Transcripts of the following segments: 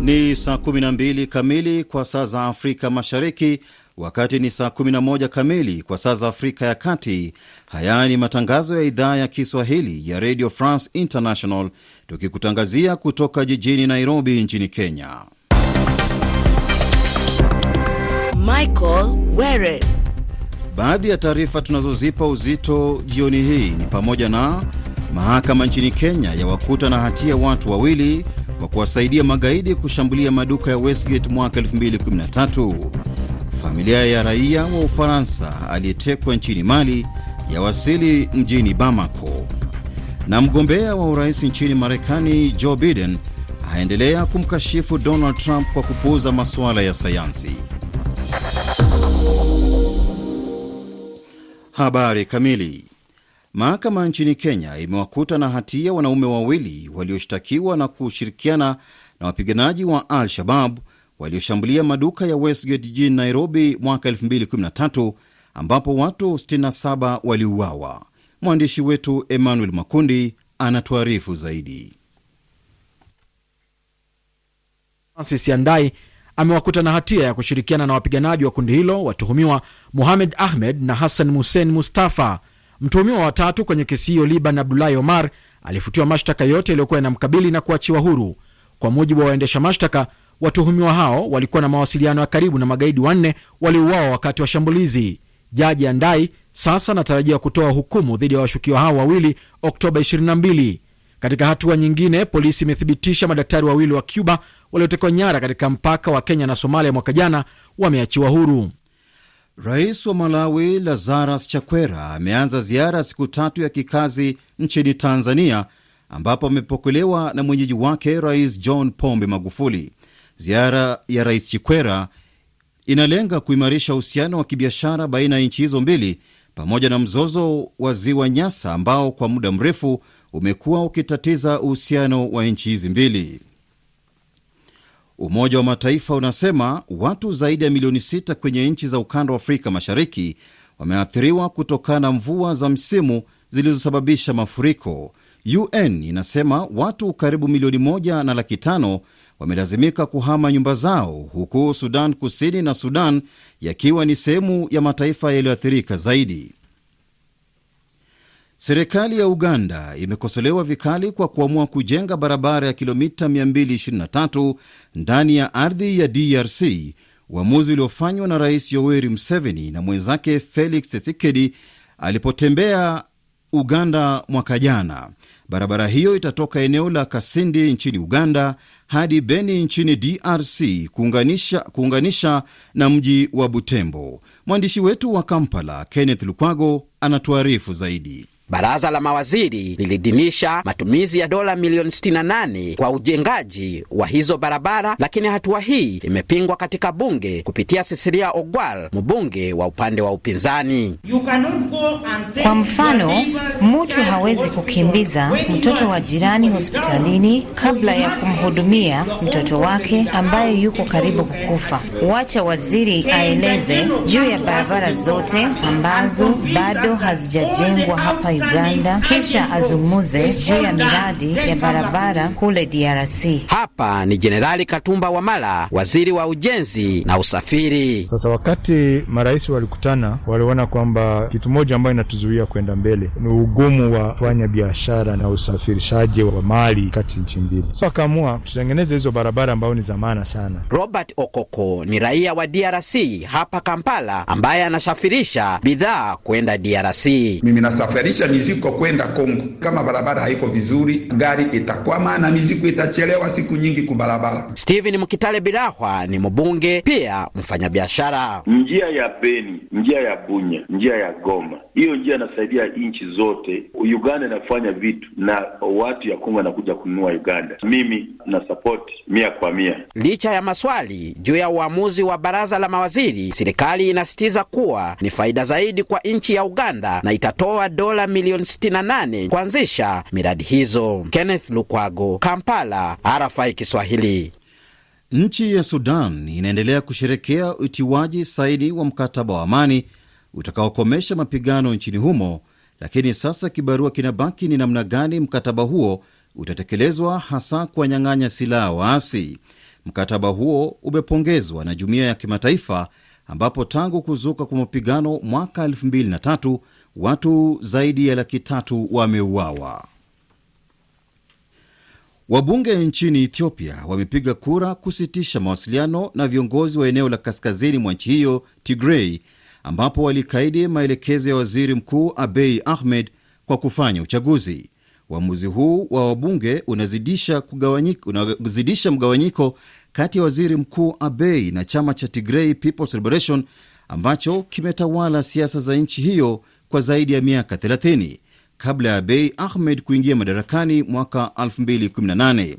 Ni saa 12 kamili kwa saa za Afrika Mashariki, wakati ni saa 11 kamili kwa saa za Afrika ya Kati. Haya ni matangazo ya idhaa ya Kiswahili ya Radio France International, tukikutangazia kutoka jijini Nairobi nchini Kenya. Michael Were. Baadhi ya taarifa tunazozipa uzito jioni hii ni pamoja na mahakama nchini Kenya yawakuta na hatia watu wawili kwa kuwasaidia magaidi kushambulia maduka ya Westgate mwaka 2013. Familia ya raia wa Ufaransa aliyetekwa nchini Mali yawasili mjini Bamako, na mgombea wa urais nchini Marekani Joe Biden aendelea kumkashifu Donald Trump kwa kupuuza masuala ya sayansi. Habari kamili. Mahakama nchini Kenya imewakuta na hatia wanaume wawili walioshtakiwa na kushirikiana na wapiganaji wa Al Shabab walioshambulia maduka ya Westgate jijini Nairobi mwaka 2013 ambapo watu 67 waliuawa. Mwandishi wetu Emmanuel Makundi anatuarifu zaidi. Francis Yandai amewakuta na hatia ya kushirikiana na wapiganaji wa kundi hilo watuhumiwa Muhamed Ahmed na Hassan musen Mustafa. Mtuhumiwa wa tatu kwenye kesi hiyo, Liban Abdulahi Omar, alifutiwa mashtaka yote yaliyokuwa yanamkabili na kuachiwa huru. Kwa mujibu wa waendesha mashtaka, watuhumiwa hao walikuwa na mawasiliano ya karibu na magaidi wanne waliouawa wakati wa shambulizi. Jaji Andai sasa anatarajia kutoa hukumu dhidi ya washukiwa hao wawili Oktoba 22. Katika hatua nyingine, polisi imethibitisha madaktari wawili wa Cuba waliotekwa nyara katika mpaka wa Kenya na Somalia mwaka jana wameachiwa huru. Rais wa Malawi Lazarus Chakwera ameanza ziara ya siku tatu ya kikazi nchini Tanzania, ambapo amepokelewa na mwenyeji wake Rais John Pombe Magufuli. Ziara ya Rais Chikwera inalenga kuimarisha uhusiano wa kibiashara baina ya nchi hizo mbili pamoja na mzozo wa ziwa Nyasa ambao kwa muda mrefu umekuwa ukitatiza uhusiano wa nchi hizi mbili. Umoja wa Mataifa unasema watu zaidi ya milioni sita kwenye nchi za ukanda wa Afrika Mashariki wameathiriwa kutokana na mvua za msimu zilizosababisha mafuriko. UN inasema watu karibu milioni moja na laki tano wamelazimika kuhama nyumba zao, huku Sudan Kusini na Sudan yakiwa ni sehemu ya mataifa yaliyoathirika zaidi. Serikali ya Uganda imekosolewa vikali kwa kuamua kujenga barabara ya kilomita 223 ndani ya ardhi ya DRC, uamuzi uliofanywa na Rais Yoweri Museveni na mwenzake Felix Tshisekedi alipotembea Uganda mwaka jana. Barabara hiyo itatoka eneo la Kasindi nchini Uganda hadi Beni nchini DRC kuunganisha, kuunganisha na mji wa Butembo. Mwandishi wetu wa Kampala Kenneth Lukwago anatuarifu zaidi. Baraza la mawaziri liliidhinisha matumizi ya dola milioni 68 kwa ujengaji wa hizo barabara, lakini hatua hii imepingwa katika bunge kupitia sisiria Ogwal, mbunge wa upande wa upinzani. Kwa mfano, mtu hawezi kukimbiza mtoto wa jirani hospitalini kabla ya kumhudumia mtoto wake ambaye yuko karibu kukufa. Wacha waziri aeleze juu ya barabara zote ambazo bado hazijajengwa hapa Uganda, kisha azungumuze juu ya miradi ya barabara kule DRC. Hapa ni Jenerali Katumba Wamala, waziri wa ujenzi na usafiri. Sasa wakati marais walikutana, waliona kwamba kitu moja ambayo inatuzuia kwenda mbele ni ugumu wa kufanya biashara na usafirishaji wa mali kati nchi mbili, so akaamua tutengeneze hizo barabara ambayo ni za maana sana. Robert Okoko ni raia wa DRC hapa Kampala, ambaye anasafirisha bidhaa kwenda DRC. Mimi nasafirisha mizigo kwenda Kongo. Kama barabara haiko vizuri, gari itakwama na mizigo itachelewa siku nyingi kubarabara. Steven Mkitale Birahwa ni mbunge pia mfanyabiashara. Njia ya Beni, njia ya Bunya, njia ya Goma, hiyo njia inasaidia nchi zote. Uganda inafanya vitu na watu ya Kongo anakuja kununua Uganda. Mimi na support mia kwa mia. Licha ya maswali juu ya uamuzi wa baraza la mawaziri, serikali inasitiza kuwa ni faida zaidi kwa nchi ya Uganda na itatoa dola milioni 68 kuanzisha miradi hizo. Kenneth Lukwago, Kampala, RFI Kiswahili. Nchi ya Sudan inaendelea kusherekea utiwaji saini wa mkataba wa amani utakaokomesha mapigano nchini humo, lakini sasa kibarua kinabaki ni namna gani mkataba huo utatekelezwa, hasa kuwanyang'anya silaha waasi. Mkataba huo umepongezwa na jumuiya ya kimataifa ambapo tangu kuzuka kwa mapigano mwaka 2003 watu zaidi ya laki tatu wameuawa. Wabunge nchini Ethiopia wamepiga kura kusitisha mawasiliano na viongozi wa eneo la kaskazini mwa nchi hiyo Tigrei, ambapo walikaidi maelekezo ya waziri mkuu Abei Ahmed kwa kufanya uchaguzi. Uamuzi huu wa wabunge unazidisha, unazidisha mgawanyiko kati ya waziri mkuu Abei na chama cha Tigray People's Liberation ambacho kimetawala siasa za nchi hiyo kwa zaidi ya miaka 30 kabla ya Abei Ahmed kuingia madarakani mwaka 2018.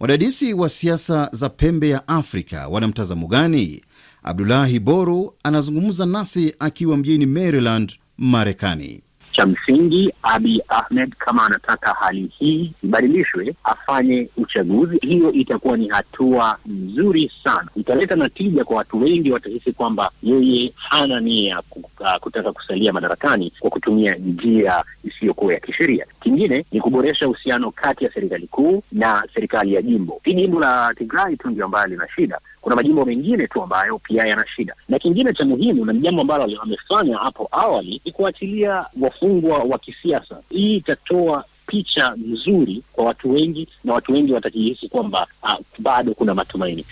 Wadadisi wa siasa za pembe ya Afrika wana mtazamo gani? Abdulahi Boru anazungumza nasi akiwa mjini Maryland, Marekani. Cha msingi Abi Ahmed kama anataka hali hii ibadilishwe, afanye uchaguzi. Hiyo itakuwa ni hatua nzuri sana, italeta natija kwa watu wengi. Watahisi kwamba yeye hana nia kutaka kusalia madarakani kwa kutumia njia isiyokuwa ya kisheria. Kingine ni kuboresha uhusiano kati ya serikali kuu na serikali ya jimbo. Hii jimbo la Tigray tu ndio ambayo lina shida kuna majimbo mengine tu ambayo pia yana shida, na kingine cha muhimu na jambo ambalo amefanya hapo awali ni kuachilia wafungwa wa kisiasa. Hii itatoa picha nzuri kwa watu wengi, na watu wengi watajihisi kwamba uh, bado kuna matumaini.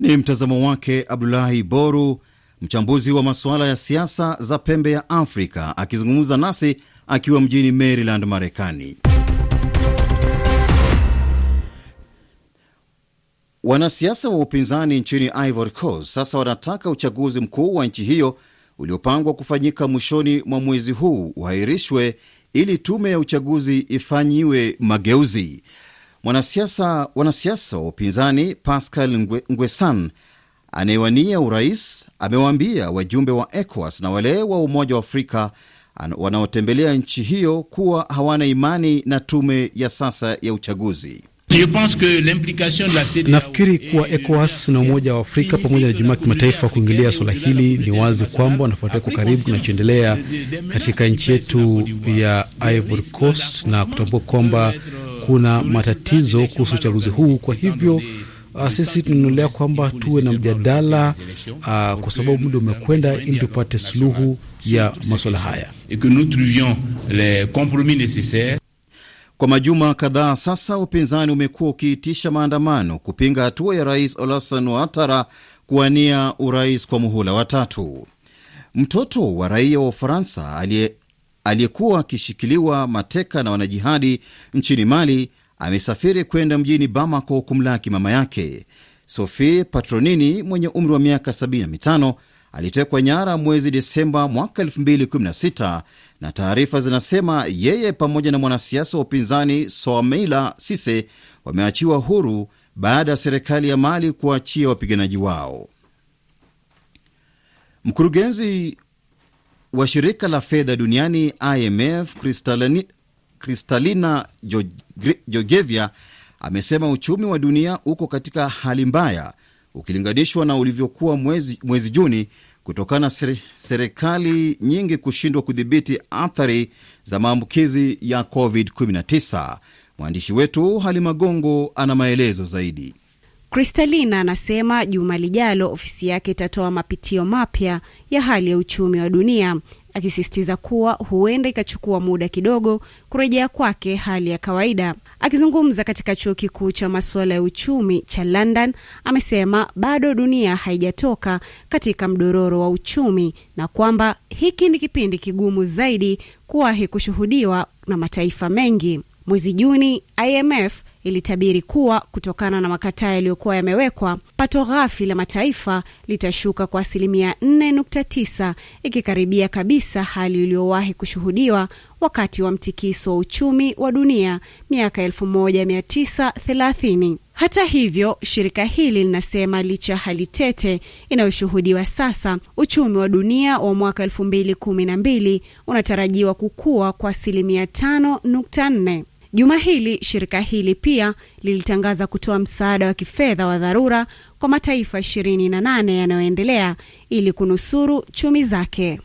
Ni mtazamo wake Abdulahi Boru, mchambuzi wa masuala ya siasa za pembe ya Afrika, akizungumza nasi akiwa mjini Maryland, Marekani. Wanasiasa wa upinzani nchini Ivory Coast sasa wanataka uchaguzi mkuu wa nchi hiyo uliopangwa kufanyika mwishoni mwa mwezi huu uhairishwe ili tume ya uchaguzi ifanyiwe mageuzi. Mwanasiasa wanasiasa wa upinzani Pascal Ngwe, Ngwesan anayewania urais amewaambia wajumbe wa ECOWAS na wale wa Umoja wa Afrika wanaotembelea nchi hiyo kuwa hawana imani na tume ya sasa ya uchaguzi. Nafikiri kuwa ECOWAS na Umoja wa Afrika pamoja na jumuiya ya kimataifa kuingilia swala hili, ni wazi kwamba wanafuatia kwa karibu kinachoendelea katika nchi yetu ya Ivory Coast na kutambua kwamba kuna matatizo kuhusu uchaguzi huu. Kwa hivyo uh, sisi tunaonelea kwamba tuwe na mjadala uh, kwa sababu muda umekwenda, ili tupate suluhu ya masuala haya. Kwa majuma kadhaa sasa, upinzani umekuwa ukiitisha maandamano kupinga hatua ya rais Alassane Ouattara kuwania urais kwa muhula wa tatu. Mtoto wa raia wa Ufaransa aliyekuwa akishikiliwa mateka na wanajihadi nchini Mali amesafiri kwenda mjini Bamako kumlaki mama yake. Sophie Patronini mwenye umri wa miaka 75 alitekwa nyara mwezi Desemba mwaka 2016 na taarifa zinasema yeye pamoja na mwanasiasa wa upinzani Soameila Sise wameachiwa huru baada ya serikali ya Mali kuachia wapiganaji wao. Mkurugenzi wa shirika la fedha duniani IMF Kristalina Georgieva amesema uchumi wa dunia uko katika hali mbaya ukilinganishwa na ulivyokuwa mwezi, mwezi Juni kutokana na serikali nyingi kushindwa kudhibiti athari za maambukizi ya COVID-19. Mwandishi wetu Halima Gongo ana maelezo zaidi. Kristalina anasema juma lijalo ofisi yake itatoa mapitio mapya ya hali ya uchumi wa dunia, akisisitiza kuwa huenda ikachukua muda kidogo kurejea kwake hali ya kawaida. Akizungumza katika chuo kikuu cha masuala ya uchumi cha London, amesema bado dunia haijatoka katika mdororo wa uchumi na kwamba hiki ni kipindi kigumu zaidi kuwahi kushuhudiwa na mataifa mengi. Mwezi Juni, IMF ilitabiri kuwa kutokana na makataa yaliyokuwa yamewekwa, pato ghafi la mataifa litashuka kwa asilimia 4.9 ikikaribia kabisa hali iliyowahi kushuhudiwa wakati wa mtikiso wa uchumi wa dunia miaka 1930. Hata hivyo, shirika hili linasema licha ya hali tete inayoshuhudiwa sasa, uchumi wa dunia wa mwaka 2012 unatarajiwa kukua kwa asilimia 5.4. Juma hili shirika hili pia lilitangaza kutoa msaada wa kifedha wa dharura kwa mataifa 28 yanayoendelea ili kunusuru chumi zake.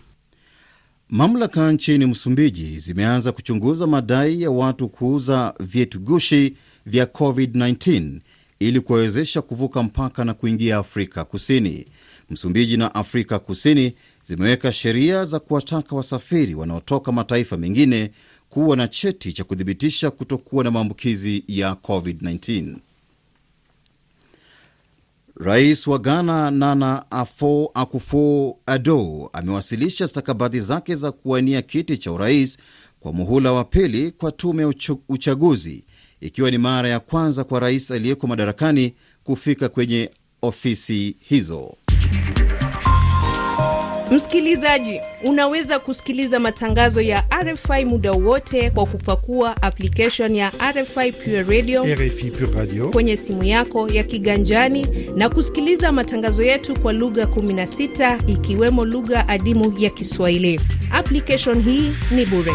Mamlaka nchini Msumbiji zimeanza kuchunguza madai ya watu kuuza vyetu gushi vya COVID-19 ili kuwawezesha kuvuka mpaka na kuingia Afrika Kusini. Msumbiji na Afrika Kusini zimeweka sheria za kuwataka wasafiri wanaotoka mataifa mengine kuwa na cheti cha kuthibitisha kutokuwa na maambukizi ya COVID-19. Rais wa Ghana Nana Afo Akufo Addo amewasilisha stakabadhi zake za kuwania kiti cha urais kwa muhula wa pili kwa tume ya uchaguzi, ikiwa ni mara ya kwanza kwa rais aliyeko madarakani kufika kwenye ofisi hizo. Msikilizaji, unaweza kusikiliza matangazo ya RFI muda wote kwa kupakua application ya RFI Pure Radio, RFI Pure Radio kwenye simu yako ya kiganjani na kusikiliza matangazo yetu kwa lugha 16 ikiwemo lugha adimu ya Kiswahili. Application hii ni bure.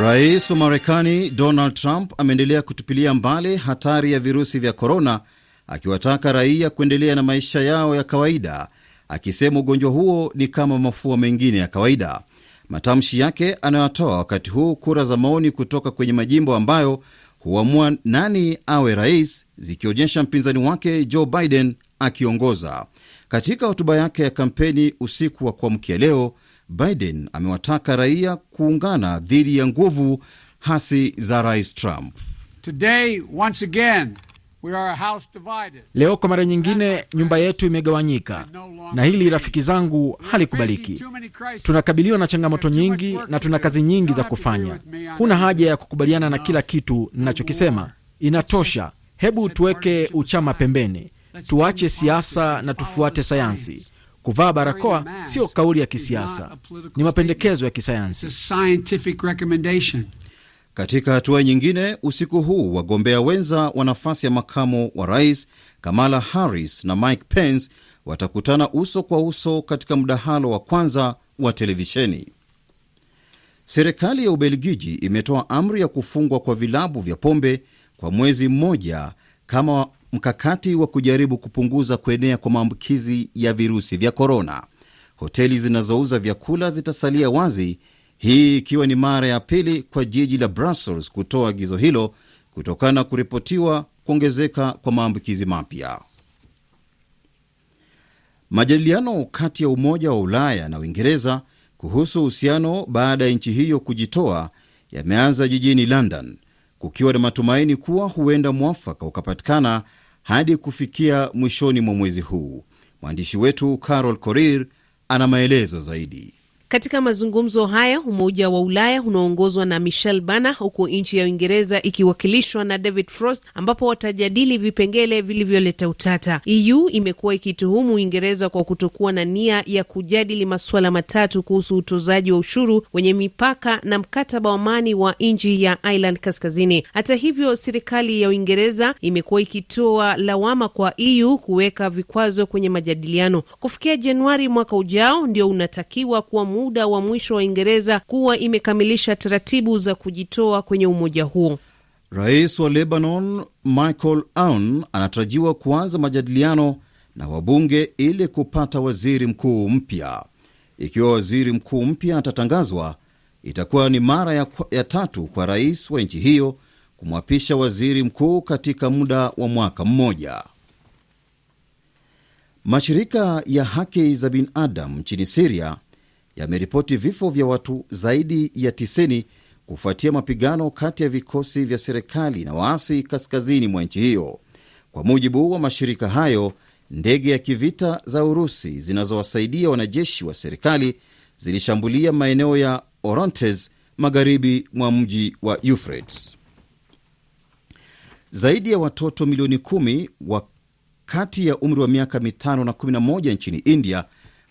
Rais wa Marekani Donald Trump ameendelea kutupilia mbali hatari ya virusi vya korona, akiwataka raia kuendelea na maisha yao ya kawaida akisema ugonjwa huo ni kama mafua mengine ya kawaida. Matamshi yake anayotoa wakati huu kura za maoni kutoka kwenye majimbo ambayo huamua nani awe rais zikionyesha mpinzani wake Joe Biden akiongoza. Katika hotuba yake ya kampeni usiku wa kuamkia leo, Biden amewataka raia kuungana dhidi ya nguvu hasi za rais Trump. Today, once again, we are a house divided. Leo kwa mara nyingine nyumba yetu imegawanyika, na hili rafiki zangu halikubaliki. Tunakabiliwa na changamoto nyingi na tuna kazi nyingi za kufanya. Huna haja ya kukubaliana na kila kitu ninachokisema, inatosha. Hebu tuweke uchama pembeni, tuache siasa na tufuate sayansi. Kuvaa barakoa sio kauli ya kisiasa, ni mapendekezo ya kisayansi. Katika hatua nyingine, usiku huu wagombea wenza wa nafasi ya makamo wa rais Kamala Harris na Mike Pence watakutana uso kwa uso katika mdahalo wa kwanza wa televisheni. Serikali ya Ubelgiji imetoa amri ya kufungwa kwa vilabu vya pombe kwa mwezi mmoja kama mkakati wa kujaribu kupunguza kuenea kwa maambukizi ya virusi vya korona. Hoteli zinazouza vyakula zitasalia wazi, hii ikiwa ni mara ya pili kwa jiji la Brussels kutoa agizo hilo kutokana na kuripotiwa kuongezeka kwa maambukizi mapya. Majadiliano kati ya Umoja wa Ulaya na Uingereza kuhusu uhusiano baada ya nchi hiyo kujitoa yameanza jijini London, kukiwa na matumaini kuwa huenda mwafaka ukapatikana hadi kufikia mwishoni mwa mwezi huu. Mwandishi wetu Carol Korir ana maelezo zaidi. Katika mazungumzo haya Umoja wa Ulaya unaoongozwa na Michel Bana, huku nchi ya Uingereza ikiwakilishwa na David Frost, ambapo watajadili vipengele vilivyoleta utata. EU imekuwa ikituhumu Uingereza kwa kutokuwa na nia ya kujadili masuala matatu kuhusu utozaji wa ushuru wenye mipaka na mkataba wa amani wa nchi ya Ireland Kaskazini. Hata hivyo, serikali ya Uingereza imekuwa ikitoa lawama kwa EU kuweka vikwazo kwenye majadiliano. Kufikia Januari mwaka ujao ndio unatakiwa kuwa muda wa mwisho wa Uingereza kuwa imekamilisha taratibu za kujitoa kwenye umoja huo. Rais wa Lebanon Michael Aoun anatarajiwa kuanza majadiliano na wabunge ili kupata waziri mkuu mpya. Ikiwa waziri mkuu mpya atatangazwa, itakuwa ni mara ya, ya tatu kwa rais wa nchi hiyo kumwapisha waziri mkuu katika muda wa mwaka mmoja. Mashirika ya haki za binadamu nchini Siria yameripoti vifo vya watu zaidi ya 90 kufuatia mapigano kati ya vikosi vya serikali na waasi kaskazini mwa nchi hiyo. Kwa mujibu wa mashirika hayo, ndege ya kivita za Urusi zinazowasaidia wanajeshi wa serikali zilishambulia maeneo ya Orontes magharibi mwa mji wa Euphrates. Zaidi ya watoto milioni kumi wa kati ya umri wa miaka mitano na 11 nchini India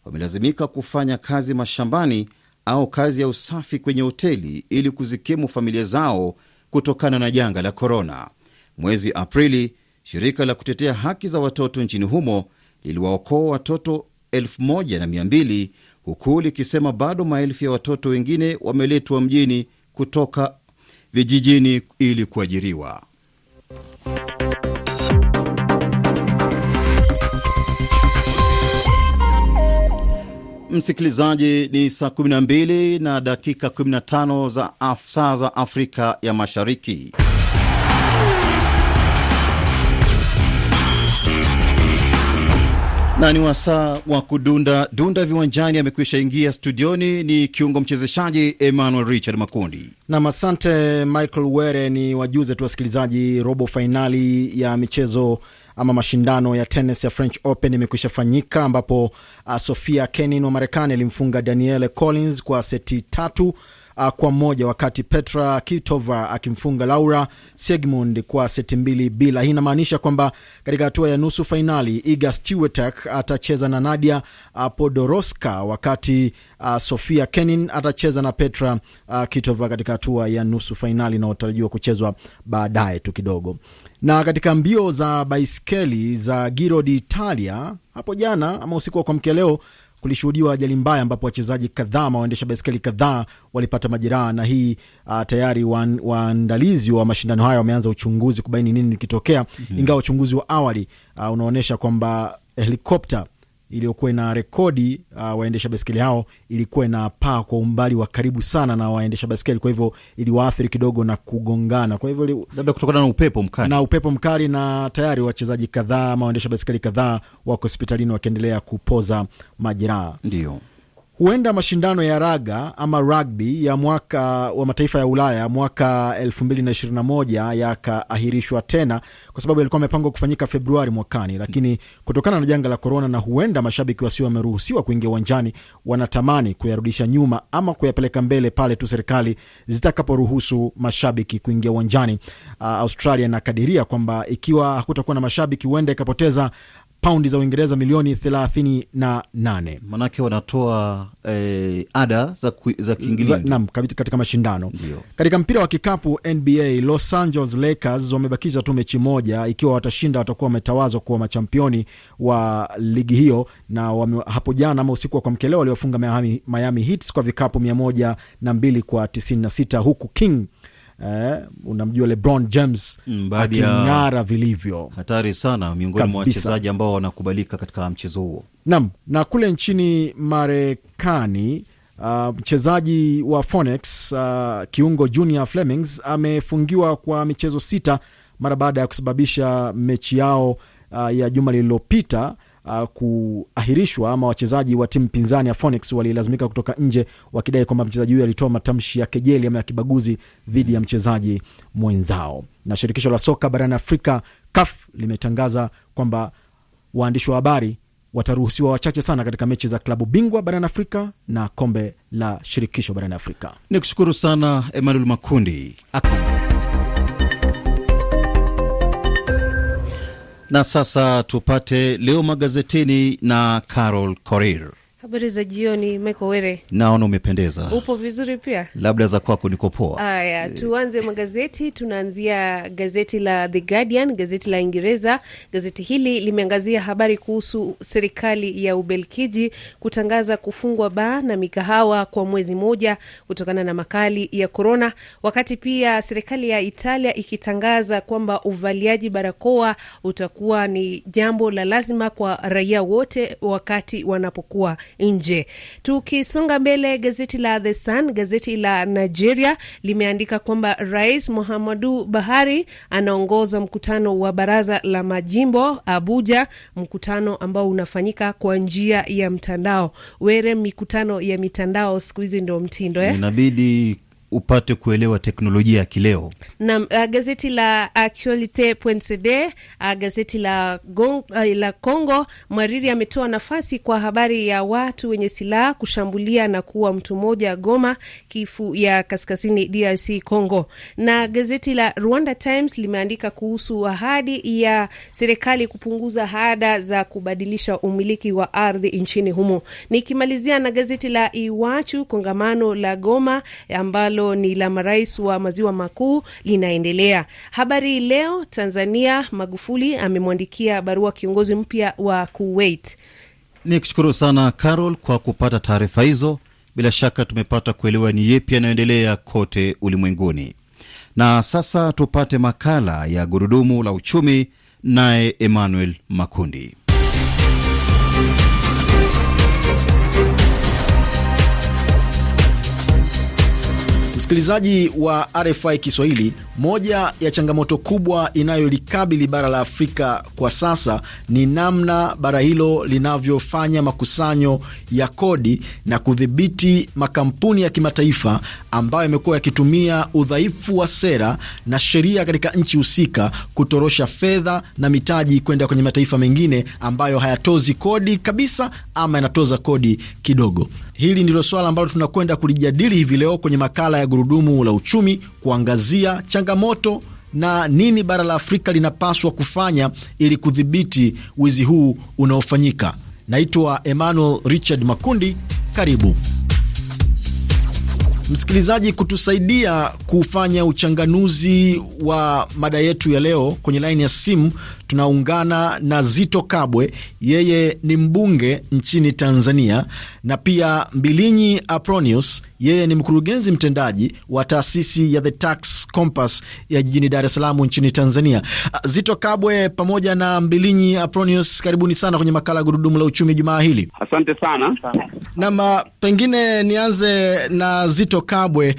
wamelazimika kufanya kazi mashambani au kazi ya usafi kwenye hoteli ili kuzikimu familia zao kutokana na janga la korona. Mwezi Aprili, shirika la kutetea haki za watoto nchini humo liliwaokoa watoto 1200 huku likisema bado maelfu ya watoto wengine wameletwa mjini kutoka vijijini ili kuajiriwa. Msikilizaji, ni saa 12 na dakika 15 za saa za Afrika ya Mashariki. na ni wasaa wa kudunda dunda viwanjani. Amekwisha ingia studioni ni kiungo mchezeshaji Emmanuel Richard Makundi. Nam, asante Michael Were. Ni wajuze tu wasikilizaji robo fainali ya michezo ama mashindano ya tenis ya French Open imekwisha fanyika ambapo uh, Sofia Kenin wa Marekani alimfunga Danielle Collins kwa seti tatu uh, kwa moja wakati Petra Kitova akimfunga Laura Siegmund kwa seti mbili bila. Hii inamaanisha kwamba katika hatua ya nusu fainali Iga Swiatek atacheza na Nadia uh, Podoroska wakati uh, Sofia Kenin atacheza na Petra uh, Kitova katika hatua ya nusu fainali inayotarajiwa kuchezwa baadaye tu kidogo na katika mbio za baiskeli za Giro d'Italia hapo jana ama usiku wa kuamkia leo kulishuhudiwa ajali mbaya ambapo wachezaji kadhaa ama waendesha baiskeli kadhaa walipata majeraha, na hii uh, tayari waandalizi wa mashindano haya wameanza uchunguzi kubaini nini kitokea, -hmm. Ingawa uchunguzi wa awali uh, unaonyesha kwamba helikopta iliyokuwa ina rekodi uh, waendesha baiskeli hao ilikuwa ina paa kwa umbali wa karibu sana na waendesha baskeli, kwa hivyo iliwaathiri kidogo na kugongana, kwa hivyo labda kutokana na upepo mkali. na upepo mkali, na tayari wachezaji kadhaa ama waendesha baskeli kadhaa wako hospitalini wakiendelea kupoza majeraha. Ndio huenda mashindano ya raga ama rugby ya mwaka wa mataifa ya Ulaya mwaka 2021 yakaahirishwa tena kwa sababu yalikuwa amepangwa kufanyika Februari mwakani, lakini kutokana na janga la korona na huenda mashabiki wasio wameruhusiwa kuingia uwanjani, wanatamani kuyarudisha nyuma ama kuyapeleka mbele pale tu serikali zitakaporuhusu mashabiki kuingia uwanjani. Uh, Australia inakadiria kwamba ikiwa hakutakuwa na mashabiki huenda ikapoteza paundi za Uingereza milioni thelathini na nane. Manake wanatoa eh, ada za, za kiingilio nam katika mashindano. Katika mpira wa kikapu NBA, Los Angeles Lakers wamebakisha tu mechi moja. Ikiwa watashinda, watakuwa wametawazwa kuwa machampioni wa ligi hiyo, na wame, hapo jana ama usiku wa kuamkia leo waliofunga Miami, Miami Heat kwa vikapu mia moja na mbili kwa tisini na sita huku King Eh, unamjua LeBron James aking'ara vilivyo hatari sana miongoni mwa wachezaji ambao wanakubalika katika mchezo huo. nam. Na kule nchini Marekani uh, mchezaji wa Phoenix uh, kiungo Junior Flemings amefungiwa kwa michezo sita mara baada ya kusababisha mechi yao uh, ya juma lililopita uh, kuahirishwa ama wachezaji wa timu pinzani ya Phoenix walilazimika kutoka nje wakidai kwamba mchezaji huyo alitoa matamshi ya kejeli ama ya kibaguzi dhidi ya mchezaji mwenzao. Na shirikisho la soka barani Afrika CAF limetangaza kwamba waandishi wa habari wataruhusiwa wachache sana katika mechi za klabu bingwa barani Afrika na kombe la shirikisho barani Afrika. Ni kushukuru sana Emmanuel Makundi. Asante. Na sasa tupate leo magazetini na Carol Korir. Habari za jioni, Michael Were. Naona umependeza, Upo vizuri pia? labda za kwako niko poa. Aya, tuanze magazeti. Tunaanzia gazeti la The Guardian, gazeti la Uingereza. Gazeti hili limeangazia habari kuhusu serikali ya Ubelgiji kutangaza kufungwa baa na mikahawa kwa mwezi mmoja kutokana na makali ya korona, wakati pia serikali ya Italia ikitangaza kwamba uvaliaji barakoa utakuwa ni jambo la lazima kwa raia wote wakati wanapokuwa nje. Tukisonga mbele, gazeti la The Sun, gazeti la Nigeria limeandika kwamba Rais Muhammadu Buhari anaongoza mkutano wa baraza la majimbo Abuja, mkutano ambao unafanyika kwa njia ya mtandao. Were, mikutano ya mitandao siku hizi ndio mtindo eh? Inabidi upate kuelewa teknolojia ya kileo. na uh, gazeti la actualite.cd uh, gazeti la, Gong, uh, la Congo Mwariri ametoa nafasi kwa habari ya watu wenye silaha kushambulia na kuua mtu mmoja Goma, Kifu ya kaskazini DRC Congo. Na gazeti la Rwanda Times limeandika kuhusu ahadi ya serikali kupunguza ada za kubadilisha umiliki wa ardhi nchini humo. Nikimalizia na gazeti la Iwachu, kongamano la Goma ambalo ni la marais wa maziwa makuu linaendelea. Habari Leo Tanzania, Magufuli amemwandikia barua kiongozi mpya wa Kuwait. Ni kushukuru sana Carol kwa kupata taarifa hizo. Bila shaka tumepata kuelewa ni yepi yanayoendelea kote ulimwenguni. Na sasa tupate makala ya gurudumu la uchumi, naye Emmanuel Makundi. Msikilizaji wa RFI Kiswahili, moja ya changamoto kubwa inayolikabili bara la Afrika kwa sasa ni namna bara hilo linavyofanya makusanyo ya kodi na kudhibiti makampuni ya kimataifa ambayo yamekuwa yakitumia udhaifu wa sera na sheria katika nchi husika kutorosha fedha na mitaji kwenda kwenye mataifa mengine ambayo hayatozi kodi kabisa ama yanatoza kodi kidogo. Hili ndilo swala ambalo tunakwenda kulijadili hivi leo kwenye makala ya Gurudumu la Uchumi, kuangazia changamoto na nini bara la Afrika linapaswa kufanya ili kudhibiti wizi huu unaofanyika. Naitwa Emmanuel Richard Makundi. Karibu msikilizaji, kutusaidia kufanya uchanganuzi wa mada yetu ya leo. Kwenye laini ya simu tunaungana na Zito Kabwe, yeye ni mbunge nchini Tanzania, na pia Mbilinyi Apronius, yeye ni mkurugenzi mtendaji wa taasisi ya The Tax Compass ya jijini Dar es Salaam nchini Tanzania. Zito Kabwe pamoja na Mbilinyi Apronius, karibuni sana kwenye makala ya Gurudumu la Uchumi jumaa hili. Asante sana. Nam, pengine nianze na Zito Kabwe,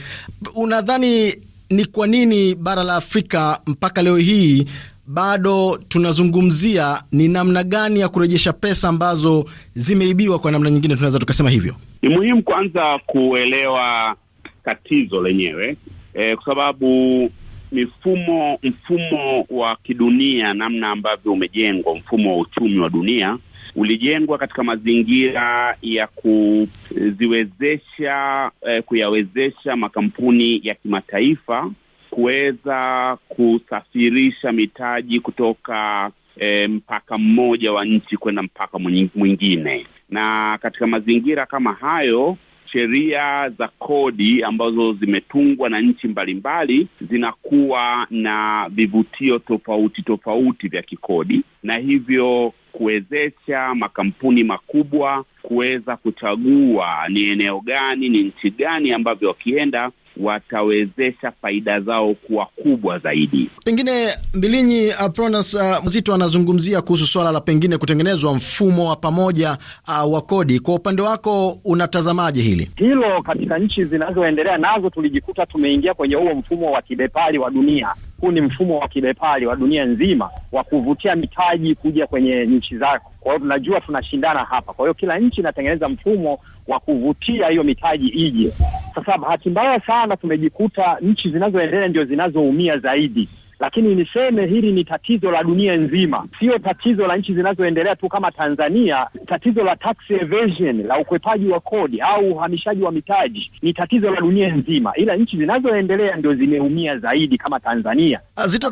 unadhani ni kwa nini bara la Afrika mpaka leo hii bado tunazungumzia ni namna gani ya kurejesha pesa ambazo zimeibiwa? Kwa namna nyingine tunaweza tukasema hivyo. Ni muhimu kwanza kuelewa tatizo lenyewe e, kwa sababu mifumo mfumo wa kidunia, namna ambavyo umejengwa, mfumo wa uchumi wa dunia ulijengwa katika mazingira ya kuziwezesha eh, kuyawezesha makampuni ya kimataifa kuweza kusafirisha mitaji kutoka e, mpaka mmoja wa nchi kwenda mpaka mwingine. Na katika mazingira kama hayo, sheria za kodi ambazo zimetungwa na nchi mbalimbali zinakuwa na vivutio tofauti tofauti vya kikodi, na hivyo kuwezesha makampuni makubwa kuweza kuchagua ni eneo gani, ni nchi gani ambavyo wakienda watawezesha faida zao kuwa kubwa zaidi. Pengine Mbilinyi Apronas uh, Mzito anazungumzia kuhusu swala la pengine kutengenezwa mfumo wa pamoja uh, wa kodi. Kwa upande wako unatazamaje hili hilo? Katika nchi zinazoendelea nazo tulijikuta tumeingia kwenye huo mfumo wa kibepari wa dunia. Huu ni mfumo wa kibepari wa dunia nzima wa kuvutia mitaji kuja kwenye nchi zako. Kwa hiyo tunajua tunashindana hapa, kwa hiyo kila nchi inatengeneza mfumo wa kuvutia hiyo mitaji ije. Sasa bahati mbaya sana tumejikuta nchi zinazoendelea ndio zinazoumia zaidi, lakini niseme hili ni tatizo la dunia nzima, sio tatizo la nchi zinazoendelea tu kama Tanzania. Tatizo la tax evasion, la ukwepaji wa kodi au uhamishaji wa mitaji ni tatizo la dunia nzima, ila nchi zinazoendelea ndio zimeumia zaidi kama Tanzania. Zito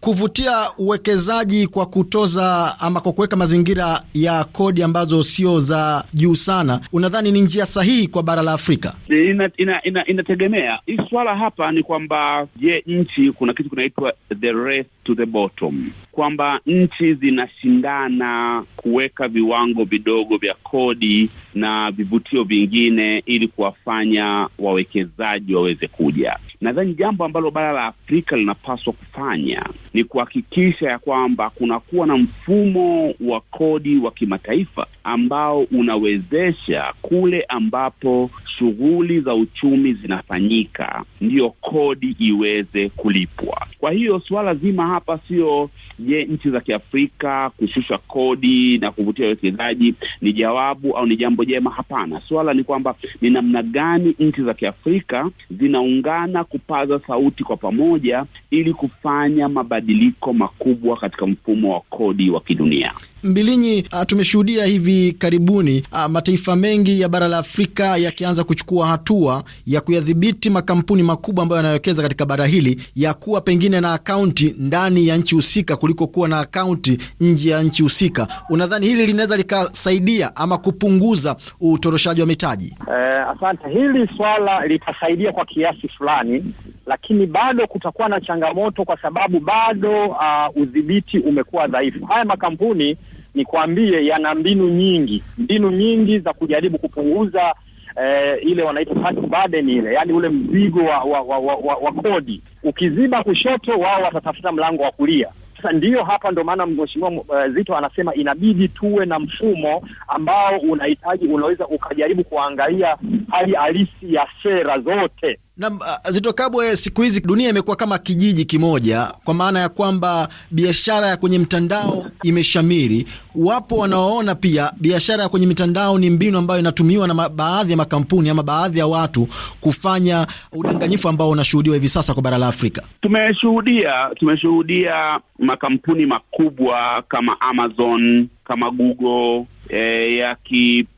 kuvutia uwekezaji kwa kutoza ama kwa kuweka mazingira ya kodi ambazo sio za juu sana, unadhani ni njia sahihi kwa bara la Afrika? Ina, ina, ina, inategemea. Hii swala hapa ni kwamba, je, nchi kuna kitu kinaitwa the race to the bottom, kwamba nchi zinashindana kuweka viwango vidogo vya kodi na vivutio vingine ili kuwafanya wawekezaji waweze kuja. Nadhani jambo ambalo bara la Afrika linapaswa kufanya ni kuhakikisha ya kwamba kunakuwa na mfumo wa kodi wa kimataifa ambao unawezesha kule ambapo shughuli za uchumi zinafanyika, ndiyo kodi iweze kulipwa. Kwa hiyo suala zima hapa sio je, nchi za Kiafrika kushusha kodi na kuvutia wawekezaji ni jawabu au ni jambo jema? Hapana, suala ni kwamba ni namna gani nchi za Kiafrika zinaungana kupaza sauti kwa pamoja ili kufanya mabadiliko makubwa katika mfumo wa kodi wa kidunia. Mbilinyi, uh, tumeshuhudia hivi karibuni a, mataifa mengi ya bara la Afrika yakianza kuchukua hatua ya kuyadhibiti makampuni makubwa ambayo yanawekeza katika bara hili ya kuwa pengine na akaunti ndani ya nchi husika kuliko kuwa na akaunti nje ya nchi husika. Unadhani hili linaweza likasaidia ama kupunguza utoroshaji wa mitaji? Eh, asante. Hili swala litasaidia kwa kiasi fulani, lakini bado kutakuwa na changamoto kwa sababu bado uh, udhibiti umekuwa dhaifu. Haya makampuni nikwambie, yana mbinu nyingi, mbinu nyingi za kujaribu kupunguza eh, ile wanaita tax burden ile, yaani ule mzigo wa, wa, wa, wa, wa, kodi. Ukiziba kushoto, wao watatafuta mlango wa kulia. Sasa ndiyo hapa ndo maana mheshimiwa uh, Zito anasema inabidi tuwe na mfumo ambao unahitaji unaweza ukajaribu kuangalia hali halisi ya sera zote Na uh, Zito siku hizi dunia imekuwa kama kijiji kimoja, kwa maana ya kwamba biashara ya kwenye mtandao imeshamiri. Wapo wanaoona pia biashara ya kwenye mitandao ni mbinu ambayo inatumiwa na baadhi ya makampuni ama baadhi ya watu kufanya udanganyifu ambao unashuhudiwa hivi sasa kwa bara la Afrika. Tumeshuhudia tumeshuhudia makampuni makubwa kama Amazon kama Google e,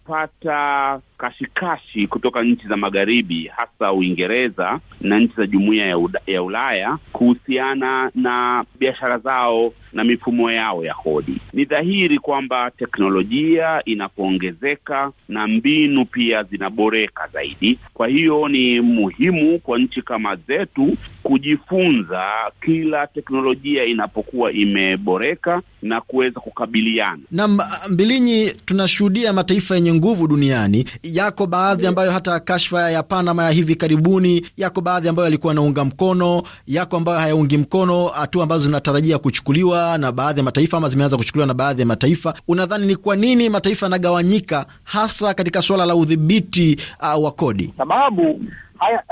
yakipata kashikashi kutoka nchi za magharibi hasa Uingereza na nchi za jumuiya ya, ya Ulaya kuhusiana na biashara zao na mifumo yao ya kodi. Ni dhahiri kwamba teknolojia inapoongezeka na mbinu pia zinaboreka zaidi. Kwa hiyo ni muhimu kwa nchi kama zetu kujifunza kila teknolojia inapokuwa imeboreka na kuweza kukabiliana na Mbilinyi. Tunashuhudia mataifa yenye nguvu duniani, yako baadhi ambayo hata kashfa ya Panama ya hivi karibuni, yako baadhi ambayo yalikuwa yanaunga mkono, yako ambayo hayaungi mkono hatua ambazo zinatarajia kuchukuliwa na baadhi ya mataifa ama zimeanza kuchukuliwa na baadhi ya mataifa. Unadhani ni kwa nini mataifa yanagawanyika hasa katika suala la udhibiti uh, wa kodi? Sababu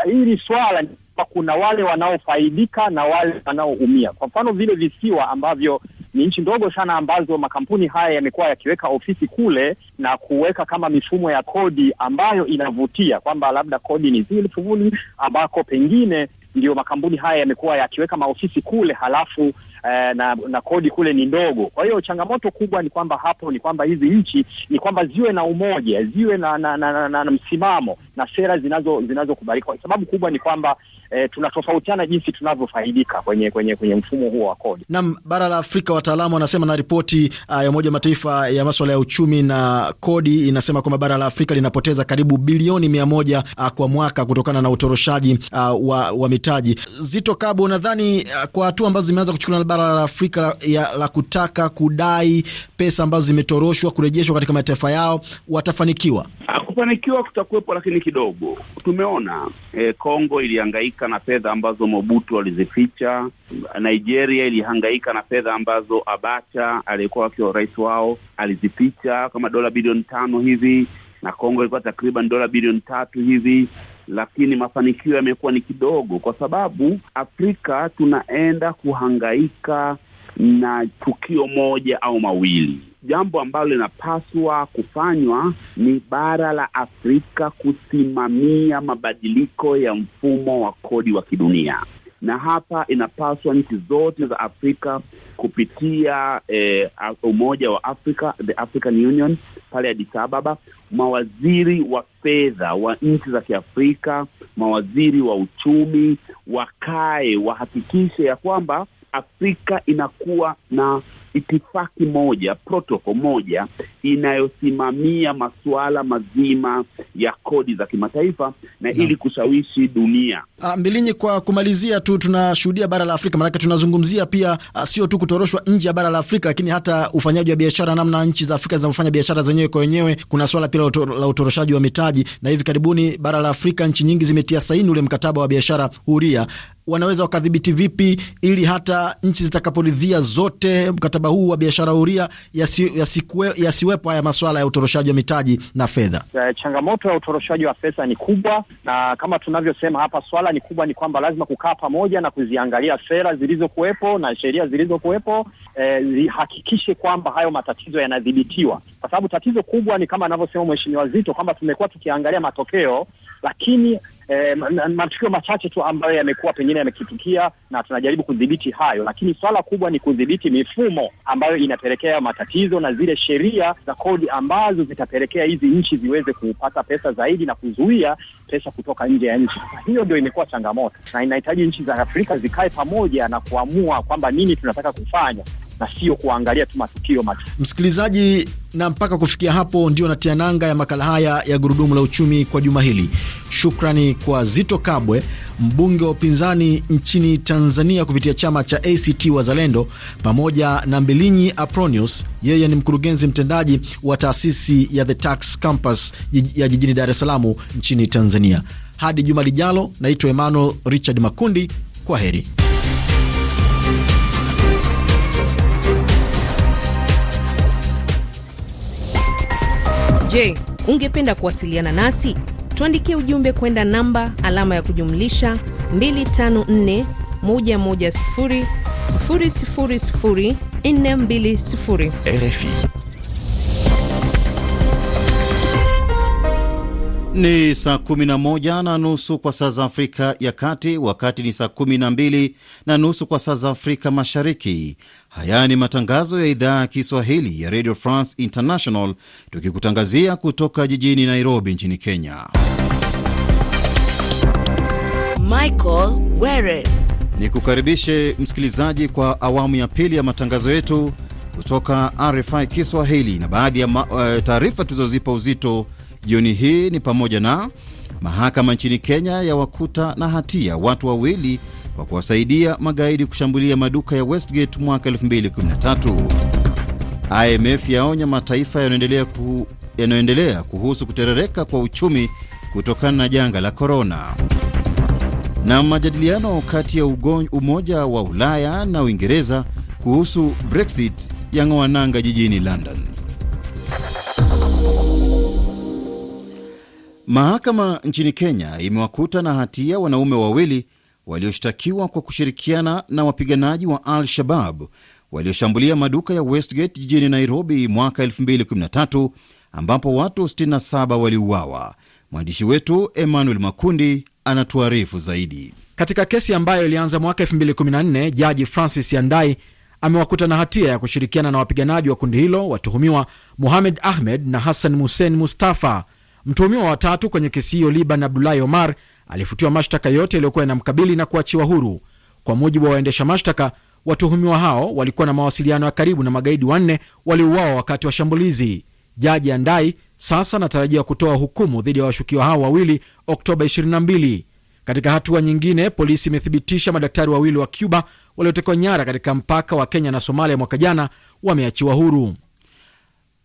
hili swala kuna wale wanaofaidika na wale wanaoumia. Kwa mfano vile visiwa ambavyo ni nchi ndogo sana ambazo makampuni haya yamekuwa yakiweka ofisi kule na kuweka kama mifumo ya kodi ambayo inavutia kwamba labda kodi ni zile ambako pengine ndio makampuni haya yamekuwa yakiweka maofisi kule halafu eh, na na kodi kule ni ndogo. Kwa hiyo changamoto kubwa ni kwamba hapo ni kwamba hizi nchi ni kwamba ziwe na umoja, ziwe na na, na, na, na, na msimamo na sera zinazo zinazokubalika. Kwa sababu kubwa ni kwamba eh, tunatofautiana jinsi tunavyofaidika kwenye kwenye kwenye mfumo huo wa kodi. Naam, bara la Afrika, wataalamu wanasema na ripoti uh, ya Umoja wa Mataifa ya maswala ya uchumi na kodi inasema kwamba bara la Afrika linapoteza karibu bilioni mia moja uh, kwa mwaka kutokana na utoroshaji uh, wa, wa mitaji. Zito Kabo, unadhani uh, kwa hatua ambazo zimeanza kuchukuliwa na bara la Afrika la, ya, la kutaka kudai pesa ambazo zimetoroshwa kurejeshwa katika mataifa yao watafanikiwa? Kufanikiwa kutakuwepo, lakini kidogo. Tumeona eh, Kongo ilihangaika na fedha ambazo Mobutu alizificha. Nigeria ilihangaika na fedha ambazo Abacha aliyekuwa wakiwa rais wao alizificha kama dola bilioni tano hivi, na Kongo ilikuwa takriban dola bilioni tatu hivi, lakini mafanikio yamekuwa ni kidogo, kwa sababu Afrika tunaenda kuhangaika na tukio moja au mawili. Jambo ambalo linapaswa kufanywa ni bara la Afrika kusimamia mabadiliko ya mfumo wa kodi wa kidunia, na hapa inapaswa nchi zote za Afrika kupitia eh, Umoja wa Afrika, the African Union pale Addis Ababa, mawaziri wa fedha wa nchi za Kiafrika, mawaziri wa uchumi wakae, wahakikishe ya kwamba Afrika inakuwa na itifaki moja, protoko moja inayosimamia masuala mazima ya kodi za kimataifa na ili kushawishi dunia. Uh, Mbilinyi, kwa kumalizia tu, tunashuhudia bara la Afrika, maanake tunazungumzia pia uh, sio tu kutoroshwa nje ya bara la Afrika, lakini hata ufanyaji wa biashara, namna nchi za Afrika zinavyofanya biashara zenyewe kwa wenyewe. Kuna swala pia la utoroshaji wa mitaji, na hivi karibuni bara la Afrika, nchi nyingi zimetia saini ule mkataba wa biashara huria wanaweza wakadhibiti vipi ili hata nchi zitakaporidhia zote mkataba huu wa biashara huria yasiwepo yasi haya masuala ya utoroshaji wa mitaji na fedha? Changamoto ya utoroshaji wa pesa ni kubwa, na kama tunavyosema hapa, swala ni kubwa, ni kwamba lazima kukaa pamoja na kuziangalia sera zilizokuwepo na sheria zilizokuwepo, eh, zihakikishe kwamba hayo matatizo yanadhibitiwa, kwa sababu tatizo kubwa ni kama anavyosema Mheshimiwa Zito kwamba tumekuwa tukiangalia matokeo lakini eh, matukio machache tu ambayo yamekuwa pengine yamekitukia na tunajaribu kudhibiti hayo, lakini swala kubwa ni kudhibiti mifumo ambayo inapelekea matatizo na zile sheria za kodi ambazo zitapelekea hizi nchi ziweze kupata pesa zaidi na kuzuia pesa kutoka nje ya nchi. Hiyo ndio imekuwa changamoto, na inahitaji nchi za Afrika zikae pamoja na kuamua kwamba nini tunataka kufanya na sio kuangalia tu matukio mati. Msikilizaji, na mpaka kufikia hapo ndio natia nanga ya makala haya ya gurudumu la uchumi kwa juma hili. Shukrani kwa Zito Kabwe, mbunge wa upinzani nchini Tanzania kupitia chama cha ACT Wazalendo, pamoja na Mbilinyi Apronius, yeye ni mkurugenzi mtendaji wa taasisi ya The Tax Campus ya jijini Dar es Salaam nchini Tanzania. Hadi juma lijalo, naitwa Emmanuel Richard Makundi. Kwa heri. Je, ungependa kuwasiliana nasi? Tuandikie ujumbe kwenda namba alama ya kujumlisha 254 110 000 420. RFI. Ni saa 11 na nusu kwa saa za Afrika ya Kati, wakati ni saa 12 na nusu kwa saa za Afrika Mashariki. Haya ni matangazo ya idhaa ya Kiswahili ya Radio France International, tukikutangazia kutoka jijini Nairobi nchini Kenya. Michael Were. Ni kukaribishe msikilizaji kwa awamu ya pili ya matangazo yetu kutoka RFI Kiswahili, na baadhi ya uh, taarifa tulizozipa uzito jioni hii ni pamoja na mahakama nchini Kenya ya wakuta na hatia watu wawili kwa kuwasaidia magaidi kushambulia maduka ya Westgate mwaka 2013. IMF yaonya mataifa yanayoendelea ku, yanayoendelea kuhusu kuterereka kwa uchumi kutokana na janga la korona. Na majadiliano kati ya Umoja wa Ulaya na Uingereza kuhusu Brexit yang'oa nanga jijini London. Mahakama nchini Kenya imewakuta na hatia wanaume wawili walioshtakiwa kwa kushirikiana na wapiganaji wa Al Shabab walioshambulia maduka ya Westgate jijini Nairobi mwaka 2013 ambapo watu 67 waliuawa. Mwandishi wetu Emmanuel Makundi anatuarifu zaidi. Katika kesi ambayo ilianza mwaka 2014 jaji Francis Yandai amewakuta na hatia ya kushirikiana na wapiganaji wa kundi hilo watuhumiwa Muhamed Ahmed na Hassan Musen Mustafa. Mtuhumiwa wa tatu kwenye kesi hiyo Liban Abdulahi Omar alifutiwa mashtaka yote yaliyokuwa yanamkabili na kuachiwa huru. Kwa mujibu wa waendesha mashtaka, watuhumiwa hao walikuwa na mawasiliano ya karibu na magaidi wanne waliouawa wakati wa shambulizi. Jaji Andai sasa anatarajia kutoa hukumu dhidi ya washukiwa hao wawili Oktoba 22. Katika hatua nyingine, polisi imethibitisha madaktari wawili wa Cuba waliotekwa nyara katika mpaka wa Kenya na Somalia mwaka jana wameachiwa huru.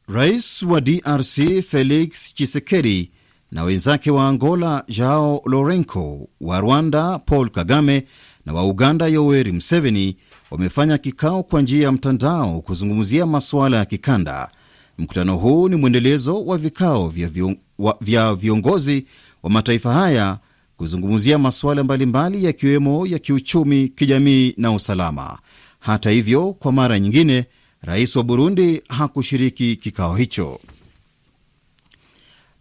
Rais wa DRC Felix Tshisekedi na wenzake wa Angola Joao Lourenco, wa Rwanda Paul Kagame na wa Uganda Yoweri Museveni wamefanya kikao kwa njia ya mtandao kuzungumzia masuala ya kikanda. Mkutano huu ni mwendelezo wa vikao vya, vion, wa, vya viongozi wa mataifa haya kuzungumzia masuala mbalimbali yakiwemo ya kiuchumi, kijamii na usalama. Hata hivyo, kwa mara nyingine rais wa Burundi hakushiriki kikao hicho.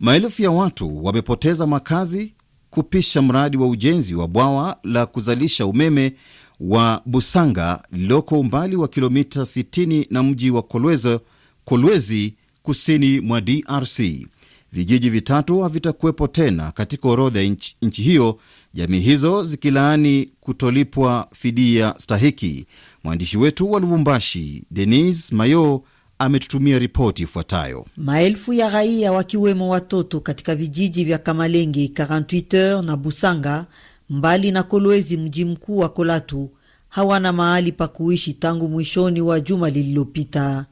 Maelfu ya watu wamepoteza makazi kupisha mradi wa ujenzi wa bwawa la kuzalisha umeme wa Busanga lililoko umbali wa kilomita 60 na mji wa Kolwezi, Kolwezi kusini mwa DRC. Vijiji vitatu havitakuwepo tena katika orodha ya nchi, nchi hiyo, jamii hizo zikilaani kutolipwa fidia stahiki. Mwandishi wetu wa Lubumbashi, Denis Mayo, ametutumia ripoti ifuatayo. Maelfu ya raia wakiwemo watoto katika vijiji vya Kamalenge, 48 heures na Busanga, mbali na Kolwezi, mji mkuu wa Kolatu, hawana mahali pa kuishi tangu mwishoni wa juma lililopita.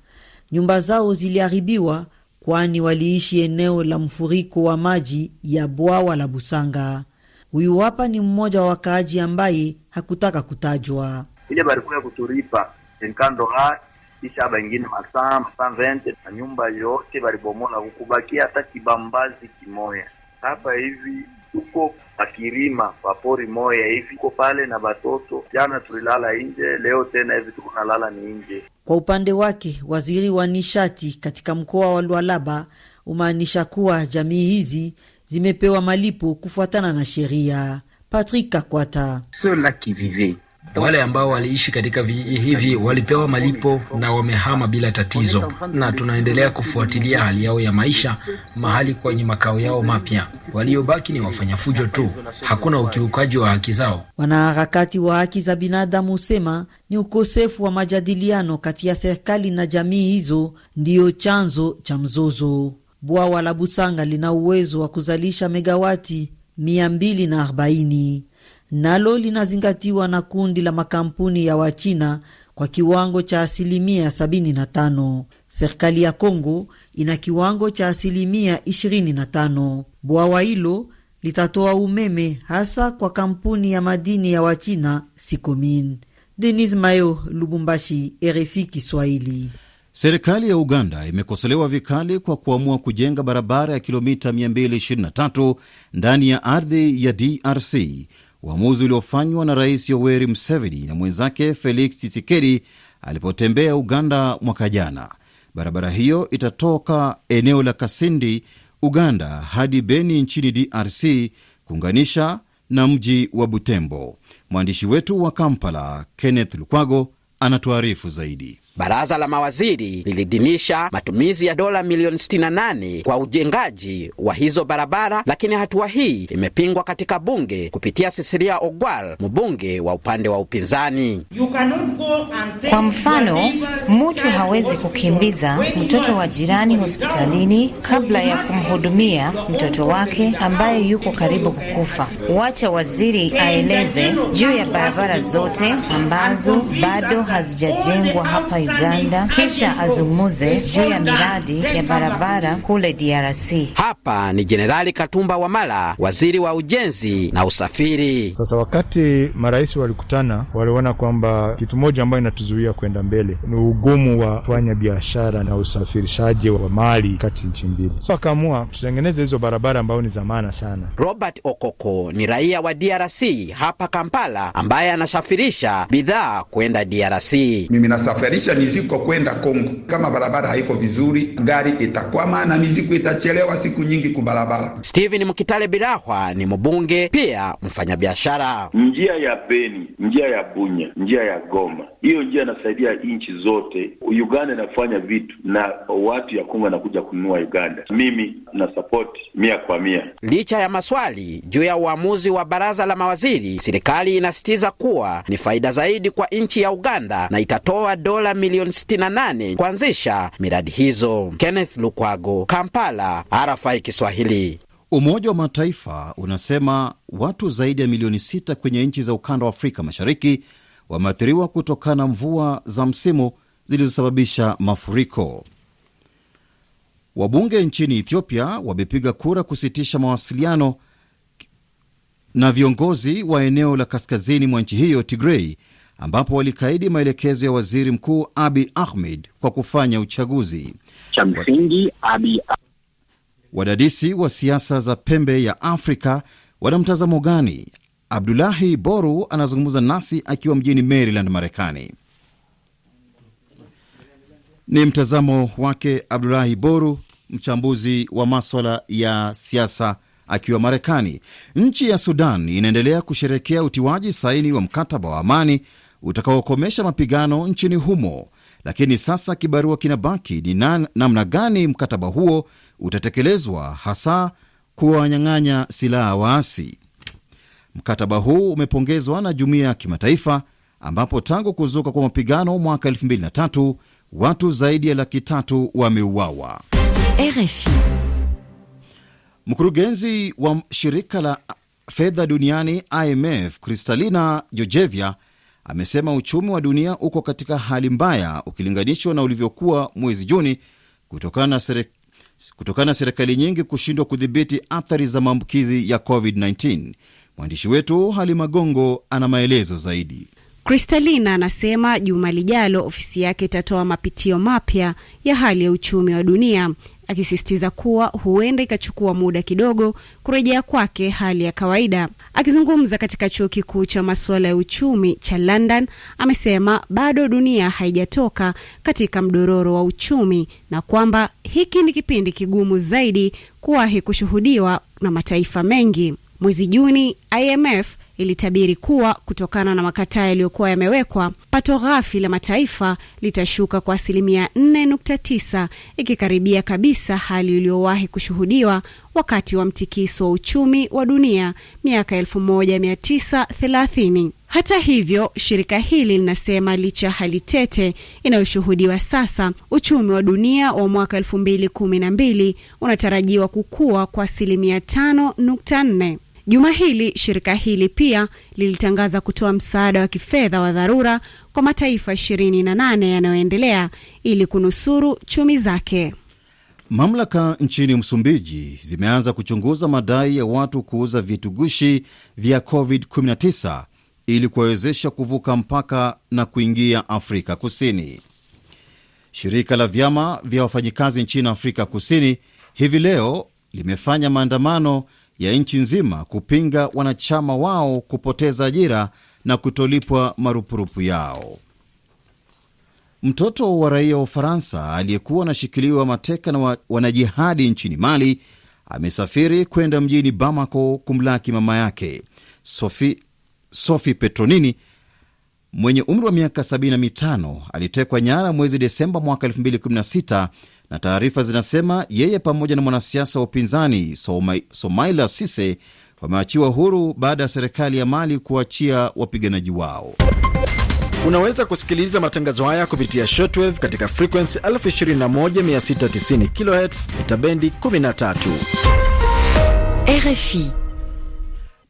Nyumba zao ziliharibiwa kwani waliishi eneo la mfuriko wa maji ya bwawa la Busanga. Huyu hapa ni mmoja wa wakaaji ambaye hakutaka kutajwa. Ile barikuya kuturipa enkando ha kisha baingine masaa masaa vente na nyumba yote balibomola, kukubakia hata kibambazi kimoya. Hapa hivi tuko pakirima papori moya hivi tuko pale na batoto. Jana tulilala nje, leo tena hivi tuko nalala ni nje. Kwa upande wake waziri wa nishati katika mkoa wa Lualaba umaanisha kuwa jamii hizi zimepewa malipo kufuatana na sheria. Patrick Kakwata wale ambao waliishi katika vijiji hivi walipewa malipo na wamehama bila tatizo, na tunaendelea kufuatilia hali yao ya maisha mahali kwenye makao yao mapya. Waliobaki ni wafanyafujo tu, hakuna ukiukaji wa haki zao. Wanaharakati wa haki za binadamu husema ni ukosefu wa majadiliano kati ya serikali na jamii hizo ndiyo chanzo cha mzozo. Bwawa la Busanga lina uwezo wa kuzalisha megawati 240 nalo linazingatiwa na kundi la makampuni ya Wachina kwa kiwango cha asilimia 75. Serikali ya Kongo ina kiwango cha asilimia 25. Bwawa hilo litatoa umeme hasa kwa kampuni ya madini ya Wachina Sikomin. Denis Mayo, Lubumbashi, RFI Kiswahili. Serikali ya Uganda imekosolewa vikali kwa kuamua kujenga barabara ya kilomita 223 ndani ya ardhi ya DRC, uamuzi uliofanywa na Rais Yoweri Museveni na mwenzake Felix Tshisekedi alipotembea Uganda mwaka jana. Barabara hiyo itatoka eneo la Kasindi, Uganda, hadi Beni nchini DRC, kuunganisha na mji wa Butembo. Mwandishi wetu wa Kampala, Kenneth Lukwago, anatuarifu zaidi. Baraza la mawaziri liliidhinisha matumizi ya dola milioni 68 kwa ujengaji wa hizo barabara, lakini hatua hii imepingwa katika bunge kupitia sisiria Ogwal, mbunge wa upande wa upinzani. Kwa mfano, mtu hawezi kukimbiza mtoto wa jirani hospitalini kabla ya kumhudumia mtoto wake ambaye yuko karibu kukufa. Wacha waziri aeleze juu ya barabara zote ambazo bado hazijajengwa hapa Uganda, kisha azungumuze juu ya miradi ya barabara kule DRC. Hapa ni Jenerali Katumba Wamala, waziri wa ujenzi na usafiri. Sasa wakati marais walikutana, waliona kwamba kitu moja ambayo inatuzuia kwenda mbele ni ugumu wa kufanya biashara na usafirishaji wa mali kati nchi mbili. So akaamua tutengeneze hizo barabara ambayo ni za maana sana. Robert Okoko ni raia wa DRC hapa Kampala, ambaye anasafirisha bidhaa kwenda DRC. Mimi nasafirisha mizigo kwenda Kongo. Kama barabara haiko vizuri, gari itakwama na mizigo itachelewa siku nyingi kubarabara. Steven Mkitale Birahwa ni mbunge pia mfanyabiashara. Njia ya Beni, njia ya Bunya, njia ya Goma, hiyo njia inasaidia nchi zote. Uganda inafanya vitu na watu ya Kongo anakuja kununua Uganda. Mimi na support mia kwa mia. Licha ya maswali juu ya uamuzi wa baraza la mawaziri, serikali inasitiza kuwa ni faida zaidi kwa nchi ya Uganda na itatoa dola milioni 68 kuanzisha miradi hizo. Kenneth Lukwago, Kampala, RFI Kiswahili. Umoja wa Mataifa unasema watu zaidi ya milioni sita kwenye nchi za ukanda wa Afrika Mashariki wameathiriwa kutokana na mvua za msimu zilizosababisha mafuriko. Wabunge nchini Ethiopia wamepiga kura kusitisha mawasiliano na viongozi wa eneo la kaskazini mwa nchi hiyo Tigrei, ambapo walikaidi maelekezo ya waziri mkuu Abi Ahmed kwa kufanya uchaguzi. Cha msingi Abi Wadadisi wa siasa za pembe ya Afrika wana mtazamo gani? Abdulahi Boru anazungumza nasi akiwa mjini Maryland, Marekani. Ni mtazamo wake Abdulahi Boru, mchambuzi wa maswala ya siasa akiwa Marekani. Nchi ya Sudan inaendelea kusherekea utiwaji saini wa mkataba wa amani utakaokomesha mapigano nchini humo, lakini sasa kibarua kinabaki ni na, namna gani mkataba huo utatekelezwa, hasa kuwanyang'anya silaha waasi. Mkataba huu umepongezwa na jumuiya ya kimataifa, ambapo tangu kuzuka kwa mapigano mwaka 2003 watu zaidi ya laki tatu wameuawa. RFI. Mkurugenzi wa shirika la fedha duniani IMF Kristalina Georgieva amesema uchumi wa dunia uko katika hali mbaya ukilinganishwa na ulivyokuwa mwezi Juni kutokana na serek kutokana na serikali nyingi kushindwa kudhibiti athari za maambukizi ya COVID-19. Mwandishi wetu Hali Magongo ana maelezo zaidi. Kristalina anasema juma lijalo ofisi yake itatoa mapitio mapya ya hali ya uchumi wa dunia, akisisitiza kuwa huenda ikachukua muda kidogo kurejea kwake hali ya kawaida. Akizungumza katika chuo kikuu cha masuala ya uchumi cha London, amesema bado dunia haijatoka katika mdororo wa uchumi na kwamba hiki ni kipindi kigumu zaidi kuwahi kushuhudiwa na mataifa mengi. Mwezi Juni, IMF ilitabiri kuwa kutokana na makataa yaliyokuwa yamewekwa, pato ghafi la mataifa litashuka kwa asilimia 4.9 ikikaribia kabisa hali iliyowahi kushuhudiwa wakati wa mtikiso wa uchumi wa dunia miaka 1930. Hata hivyo, shirika hili linasema licha ya hali tete inayoshuhudiwa sasa, uchumi wa dunia wa mwaka 2012 unatarajiwa kukua kwa asilimia 5.4. Juma hili shirika hili pia lilitangaza kutoa msaada wa kifedha wa dharura kwa mataifa 28 yanayoendelea ili kunusuru chumi zake. Mamlaka nchini Msumbiji zimeanza kuchunguza madai ya watu kuuza vitu gushi vya COVID-19 ili kuwawezesha kuvuka mpaka na kuingia Afrika Kusini. Shirika la vyama vya wafanyikazi nchini Afrika Kusini hivi leo limefanya maandamano ya nchi nzima kupinga wanachama wao kupoteza ajira na kutolipwa marupurupu yao. Mtoto wa raia wa Ufaransa aliyekuwa anashikiliwa mateka na wanajihadi nchini Mali amesafiri kwenda mjini Bamako kumlaki mama yake Sophie, Sophie Petronini mwenye umri wa miaka 75 alitekwa nyara mwezi Desemba mwaka 2016 na taarifa zinasema yeye pamoja na mwanasiasa wa upinzani Somaila Sise wameachiwa huru baada ya serikali ya Mali kuachia wapiganaji wao. Unaweza kusikiliza matangazo haya kupitia shortwave katika frequency 21690 kHz mita bendi 13. RFI.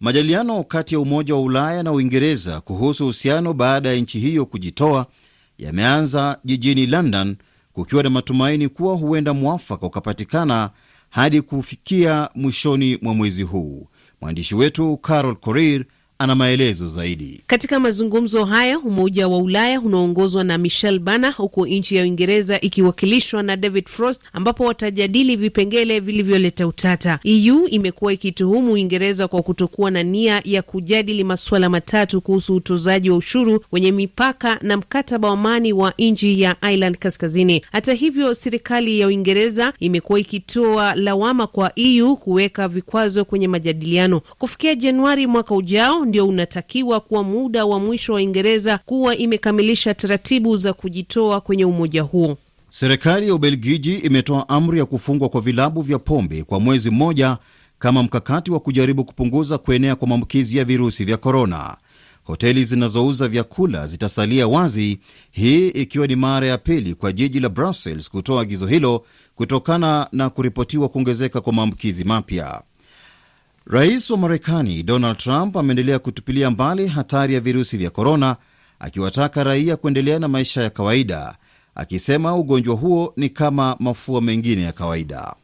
Majadiliano kati ya Umoja wa Ulaya na Uingereza kuhusu uhusiano baada ya nchi hiyo kujitoa yameanza jijini London, kukiwa na matumaini kuwa huenda mwafaka ukapatikana hadi kufikia mwishoni mwa mwezi huu. Mwandishi wetu Carol Korir ana maelezo zaidi. Katika mazungumzo haya Umoja wa Ulaya unaoongozwa na Michel Bana, huku nchi ya Uingereza ikiwakilishwa na David Frost, ambapo watajadili vipengele vilivyoleta utata. EU imekuwa ikituhumu Uingereza kwa kutokuwa na nia ya kujadili masuala matatu kuhusu utozaji wa ushuru wenye mipaka na mkataba wa amani wa nchi ya Ireland Kaskazini. Hata hivyo, serikali ya Uingereza imekuwa ikitoa lawama kwa EU kuweka vikwazo kwenye majadiliano. Kufikia Januari mwaka ujao ndio unatakiwa kuwa muda wa mwisho wa Uingereza kuwa imekamilisha taratibu za kujitoa kwenye umoja huo. Serikali ya Ubelgiji imetoa amri ya kufungwa kwa vilabu vya pombe kwa mwezi mmoja kama mkakati wa kujaribu kupunguza kuenea kwa maambukizi ya virusi vya korona. Hoteli zinazouza vyakula zitasalia wazi, hii ikiwa ni mara ya pili kwa jiji la Brussels kutoa agizo hilo kutokana na kuripotiwa kuongezeka kwa maambukizi mapya. Rais wa Marekani Donald Trump ameendelea kutupilia mbali hatari ya virusi vya korona, akiwataka raia kuendelea na maisha ya kawaida, akisema ugonjwa huo ni kama mafua mengine ya kawaida.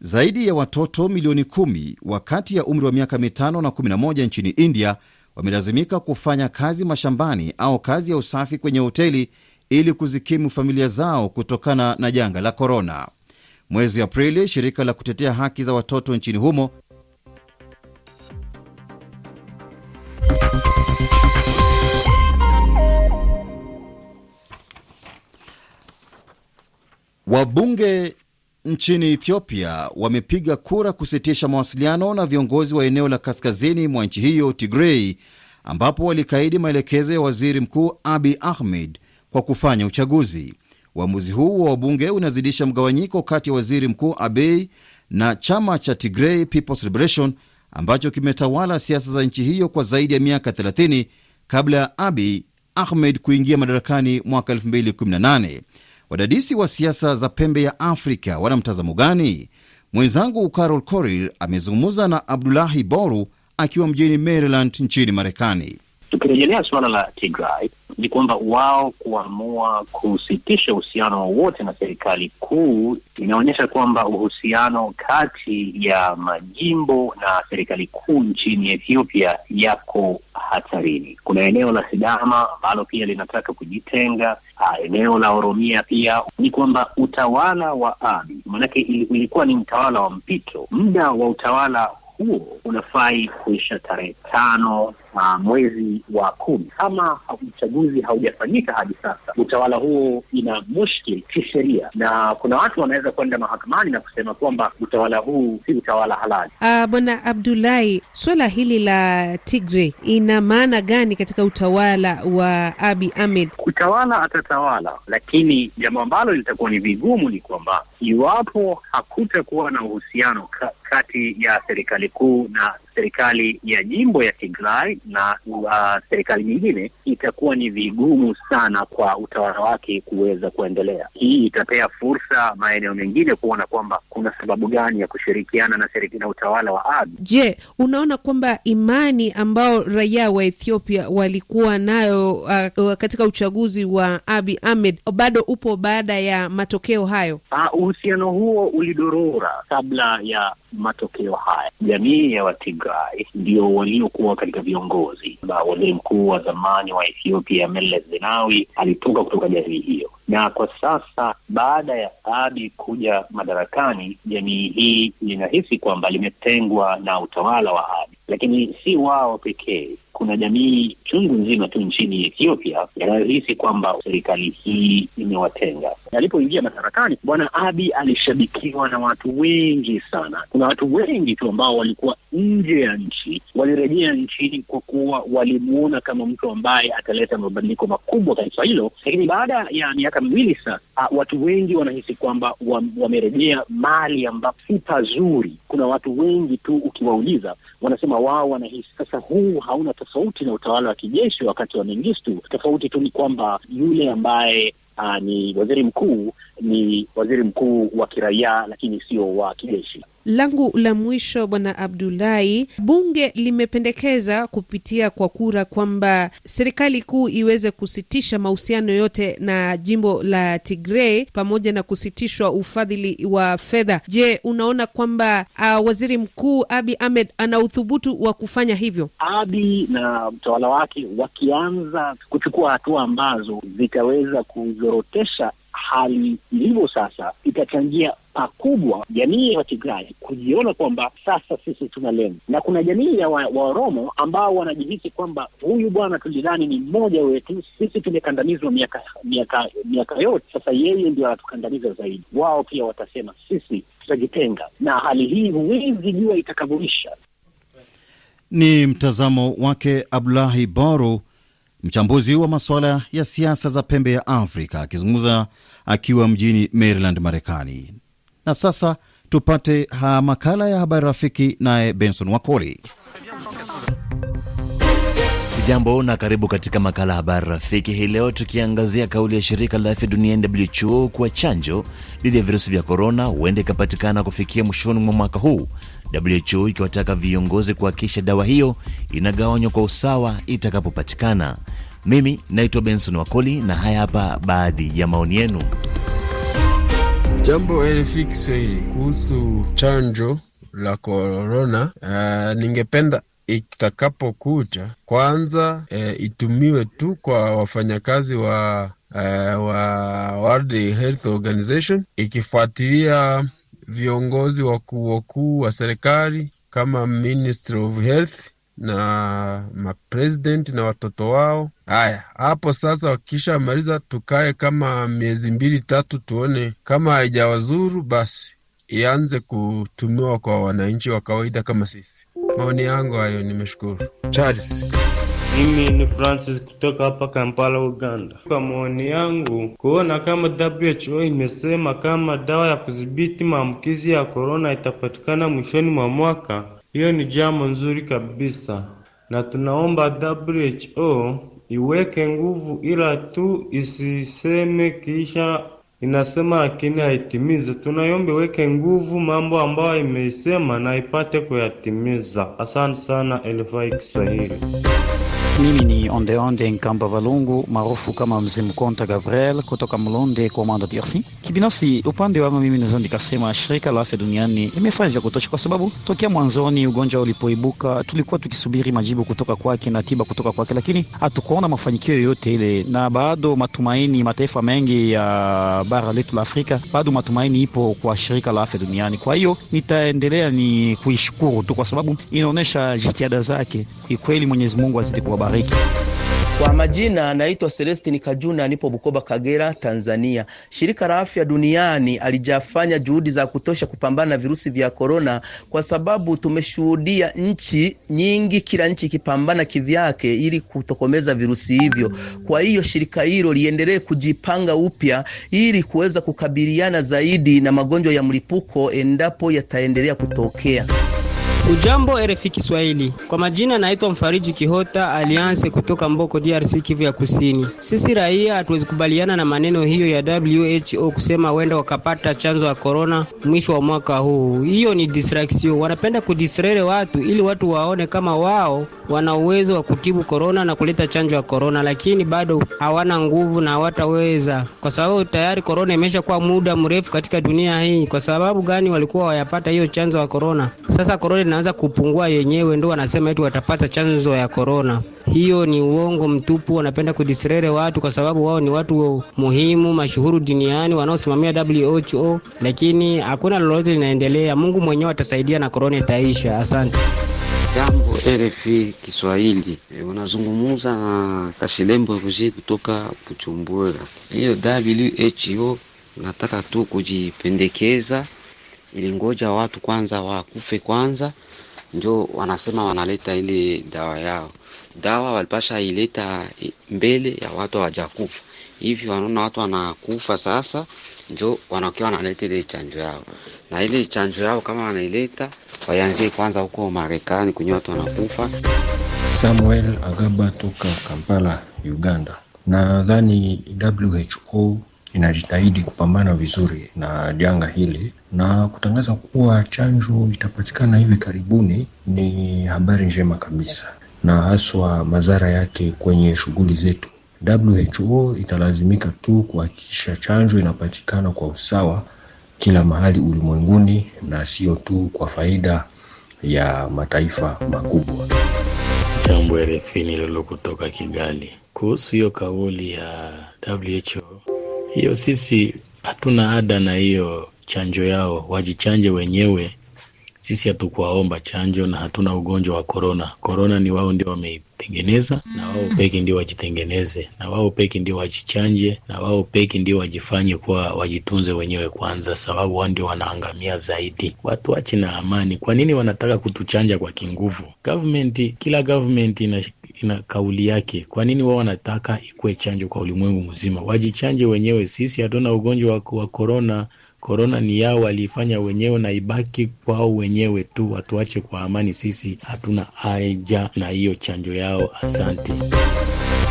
Zaidi ya watoto milioni kumi wa kati ya umri wa miaka mitano na 11 nchini India wamelazimika kufanya kazi mashambani au kazi ya usafi kwenye hoteli ili kuzikimu familia zao kutokana na janga la korona. Mwezi Aprili, shirika la kutetea haki za watoto nchini humo wabunge nchini Ethiopia wamepiga kura kusitisha mawasiliano na viongozi wa eneo la kaskazini mwa nchi hiyo Tigrei, ambapo walikaidi maelekezo ya waziri mkuu Abi Ahmed kwa kufanya uchaguzi. Uamuzi huu wa wabunge unazidisha mgawanyiko kati ya waziri mkuu Abiy na chama cha Tigray People's Liberation ambacho kimetawala siasa za nchi hiyo kwa zaidi ya miaka 30 kabla ya Abiy Ahmed kuingia madarakani mwaka 2018. Wadadisi wa siasa za pembe ya Afrika wana mtazamo gani? Mwenzangu Carol Korir amezungumza na Abdulahi Boru akiwa mjini Maryland nchini Marekani. Tukirejelea suala la Tigray ni kwamba wao kuamua kusitisha uhusiano wowote na serikali kuu inaonyesha kwamba uhusiano kati ya majimbo na serikali kuu nchini Ethiopia yako hatarini. Kuna eneo la Sidama ambalo pia linataka kujitenga. Uh, eneo la Oromia pia ni kwamba utawala wa Abiy maanake ilikuwa ni mtawala wa mpito. Muda wa utawala huo unafai kuisha tarehe tano uh, mwezi wa kumi. Kama uchaguzi haujafanyika hadi sasa, utawala huo ina mushkil kisheria, na kuna watu wanaweza kwenda mahakamani na kusema kwamba utawala huu si utawala halali. Uh, Bwana Abdulahi, suala hili la Tigre ina maana gani katika utawala wa Abi Ahmed? Utawala atatawala, lakini jambo ambalo litakuwa ni vigumu ni kwamba iwapo hakutakuwa na uhusiano ka, kati ya serikali kuu na serikali ya jimbo ya Tigray na uh, serikali nyingine, itakuwa ni vigumu sana kwa utawala wake kuweza kuendelea. Hii itapea fursa maeneo mengine kuona kwamba kuna sababu gani ya kushirikiana na serikali na utawala wa Abiy. Je, unaona kwamba imani ambao raia wa Ethiopia walikuwa nayo uh, katika uchaguzi wa Abiy Ahmed bado upo baada ya matokeo hayo? Uh, uhusiano huo ulidorora kabla ya matokeo haya. Jamii ya Watigray Tigray ndio waliokuwa katika viongozi. Waziri mkuu wa zamani wa Ethiopia Meles Zenawi alitoka kutoka jamii hiyo, na kwa sasa baada ya Abiy kuja madarakani, jamii hii linahisi kwamba limetengwa na utawala wa Abiy, lakini si wao pekee kuna jamii chungu nzima tu nchini Ethiopia yanayohisi kwamba serikali hii imewatenga. Alipoingia madarakani, bwana Abi alishabikiwa na watu wengi sana. Kuna watu wengi tu ambao walikuwa nje ya nchi walirejea nchini kwa kuwa walimuona kama mtu ambaye ataleta mabadiliko makubwa taifa hilo. Lakini baada ya miaka miwili sasa, watu wengi wanahisi kwamba wamerejea mali ambapo si pazuri. Kuna watu wengi tu ukiwauliza, wanasema wao wanahisi sasa huu hauna tofauti na utawala wa kijeshi wakati wa Mengistu. Tofauti tu ni kwamba yule ambaye aa, ni waziri mkuu ni waziri mkuu wa kiraia, lakini sio wa kijeshi. Langu la mwisho, Bwana Abdulahi, bunge limependekeza kupitia kwa kura kwamba serikali kuu iweze kusitisha mahusiano yote na jimbo la Tigray pamoja na kusitishwa ufadhili wa fedha. Je, unaona kwamba uh, waziri mkuu Abi Ahmed ana uthubutu wa kufanya hivyo? Abi na mtawala wake wakianza kuchukua hatua ambazo zitaweza kuzorotesha hali ilivyo sasa, itachangia pakubwa jamii ya Watigrai kujiona kwamba sasa sisi tuna lengo, na kuna jamii ya Waoromo wa ambao wanajihisi kwamba huyu bwana tulidhani ni mmoja wetu, sisi tumekandamizwa miaka miaka miaka yote, sasa yeye ndio anatukandamiza zaidi. Wao pia watasema sisi tutajitenga, na hali hii huwezi jua itakavyoisha. Ni mtazamo wake Abdulahi Boru, mchambuzi wa masuala ya siasa za pembe ya Afrika, akizungumza akiwa mjini Maryland, Marekani. Na sasa tupate ha makala ya habari rafiki, naye Benson Wakoli. Jambo na karibu katika makala habari rafiki. Hii leo tukiangazia kauli ya shirika la afya duniani WHO kuwa chanjo dhidi ya virusi vya korona huenda ikapatikana kufikia mwishoni mwa mwaka huu, WHO ikiwataka viongozi kuhakikisha dawa hiyo inagawanywa kwa usawa itakapopatikana. Mimi naitwa Benson Wakoli na haya hapa baadhi ya maoni yenu. Jambo RFI Kiswahili kuhusu chanjo la korona. Uh, ningependa itakapokuja kwanza, uh, itumiwe tu kwa wafanyakazi wa uh, wa World Health Organization ikifuatilia viongozi wakuu wakuu wa serikali kama Ministry of Health na mapresident na watoto wao. Haya, hapo sasa, wakisha maliza, tukae kama miezi mbili tatu, tuone kama haijawazuru, basi ianze kutumiwa kwa wananchi wa kawaida kama sisi. Maoni yangu hayo, nimeshukuru. Charles. Mimi ni Francis kutoka hapa Kampala, Uganda. Kwa maoni yangu, kuona kama WHO imesema kama dawa ya kudhibiti maambukizi ya korona itapatikana mwishoni mwa mwaka, hiyo ni jambo nzuri kabisa, na tunaomba WHO iweke nguvu, ila tu isiseme kisha inasema lakini haitimize. Tunaiomba iweke nguvu mambo ambayo imeisema na ipate kuyatimiza. Asante sana RFI Kiswahili. Mimi ni Ondeonde Nkamba Valungu maarufu kama Mzee Mkonta Gabriel kutoka Mlonde Komanda DRC. Kibinafsi upande wangu mimi naweza nikasema shirika la afya duniani imefanya vya kutosha, kwa sababu tokea mwanzoni ugonjwa ulipoibuka tulikuwa tukisubiri majibu kutoka kwake na tiba kutoka kwake, lakini hatukuona mafanikio yoyote ile, na bado matumaini, mataifa mengi ya bara letu la Afrika, bado matumaini ipo kwa shirika la afya duniani. Kwa hiyo nitaendelea ni kuishukuru tu, kwa sababu inaonyesha jitihada zake. Kikweli Mwenyezi Mungu azidi kuwabariki. Kwa majina naitwa Celestin Kajuna, nipo Bukoba, Kagera, Tanzania. Shirika la Afya Duniani alijafanya juhudi za kutosha kupambana na virusi vya korona, kwa sababu tumeshuhudia nchi nyingi, kila nchi ikipambana kivyake ili kutokomeza virusi hivyo. Kwa hiyo shirika hilo liendelee kujipanga upya ili kuweza kukabiliana zaidi na magonjwa ya mlipuko endapo yataendelea kutokea. Ujambo RFI Kiswahili, kwa majina naitwa Mfariji Kihota Alianse kutoka Mboko, DRC, Kivu ya Kusini. Sisi raia hatuwezi kubaliana na maneno hiyo ya WHO kusema wenda wakapata chanzo ya korona mwisho wa mwaka huu. Hiyo ni distraction, wanapenda kudistraire watu ili watu waone kama wao wana uwezo wa kutibu korona na kuleta chanjo ya korona, lakini bado hawana nguvu na hawataweza, kwa sababu tayari korona imesha kuwa muda mrefu katika dunia hii. Kwa sababu gani walikuwa wayapata hiyo chanzo ya korona? Sasa korona inaanza kupungua yenyewe, ndo wanasema eti watapata chanzo ya korona. Hiyo ni uongo mtupu, wanapenda kudisrere watu kwa sababu wao ni watu muhimu mashuhuru duniani wanaosimamia WHO, lakini hakuna lolote linaendelea. Mungu mwenyewe atasaidia na korona itaisha. Asante. Jambo RFI Kiswahili, e, unazungumza na Kashilembo Roger kutoka Bujumbura. Hiyo WHO nataka tu kujipendekeza, ilingoja watu kwanza wakufe kwanza, njo wanasema wanaleta ile dawa yao. Dawa walipasha ileta mbele ya watu hawajakufa hivi, wanaona watu wanakufa sasa, njo wanakiwa wanaleta ile chanjo yao, na ile chanjo yao kama wanaileta waanzie kwanza huko Marekani kwenye watu wanakufa. Samuel Agaba toka Kampala, Uganda. Nadhani WHO inajitahidi kupambana vizuri na janga hili na kutangaza kuwa chanjo itapatikana hivi karibuni ni habari njema kabisa, na haswa madhara yake kwenye shughuli zetu. WHO italazimika tu kuhakikisha chanjo inapatikana kwa usawa kila mahali ulimwenguni na sio tu kwa faida ya mataifa makubwa. Jambo RFI nililo kutoka Kigali. Kuhusu hiyo kauli ya WHO, hiyo sisi hatuna ada na hiyo chanjo yao, wajichanje wenyewe. Sisi hatukuwaomba chanjo na hatuna ugonjwa wa korona. Korona ni wao ndio wameitengeneza, na wao peki ndio wajitengeneze, na wao peki ndio wajichanje, na wao peki ndio wajifanye kuwa wajitunze wenyewe kwanza, sababu wao ndio wanaangamia zaidi. Watu wache na amani. Kwa nini wanataka kutuchanja kwa kinguvu? Government, kila government ina ina kauli yake. Kwa nini wao wanataka ikuwe chanjo kwa ulimwengu mzima? Wajichanje wenyewe. Sisi hatuna ugonjwa wa korona. Korona ni yao waliifanya wenyewe na ibaki kwao wenyewe tu, watuache kwa amani. Sisi hatuna haja na hiyo chanjo yao. Asante.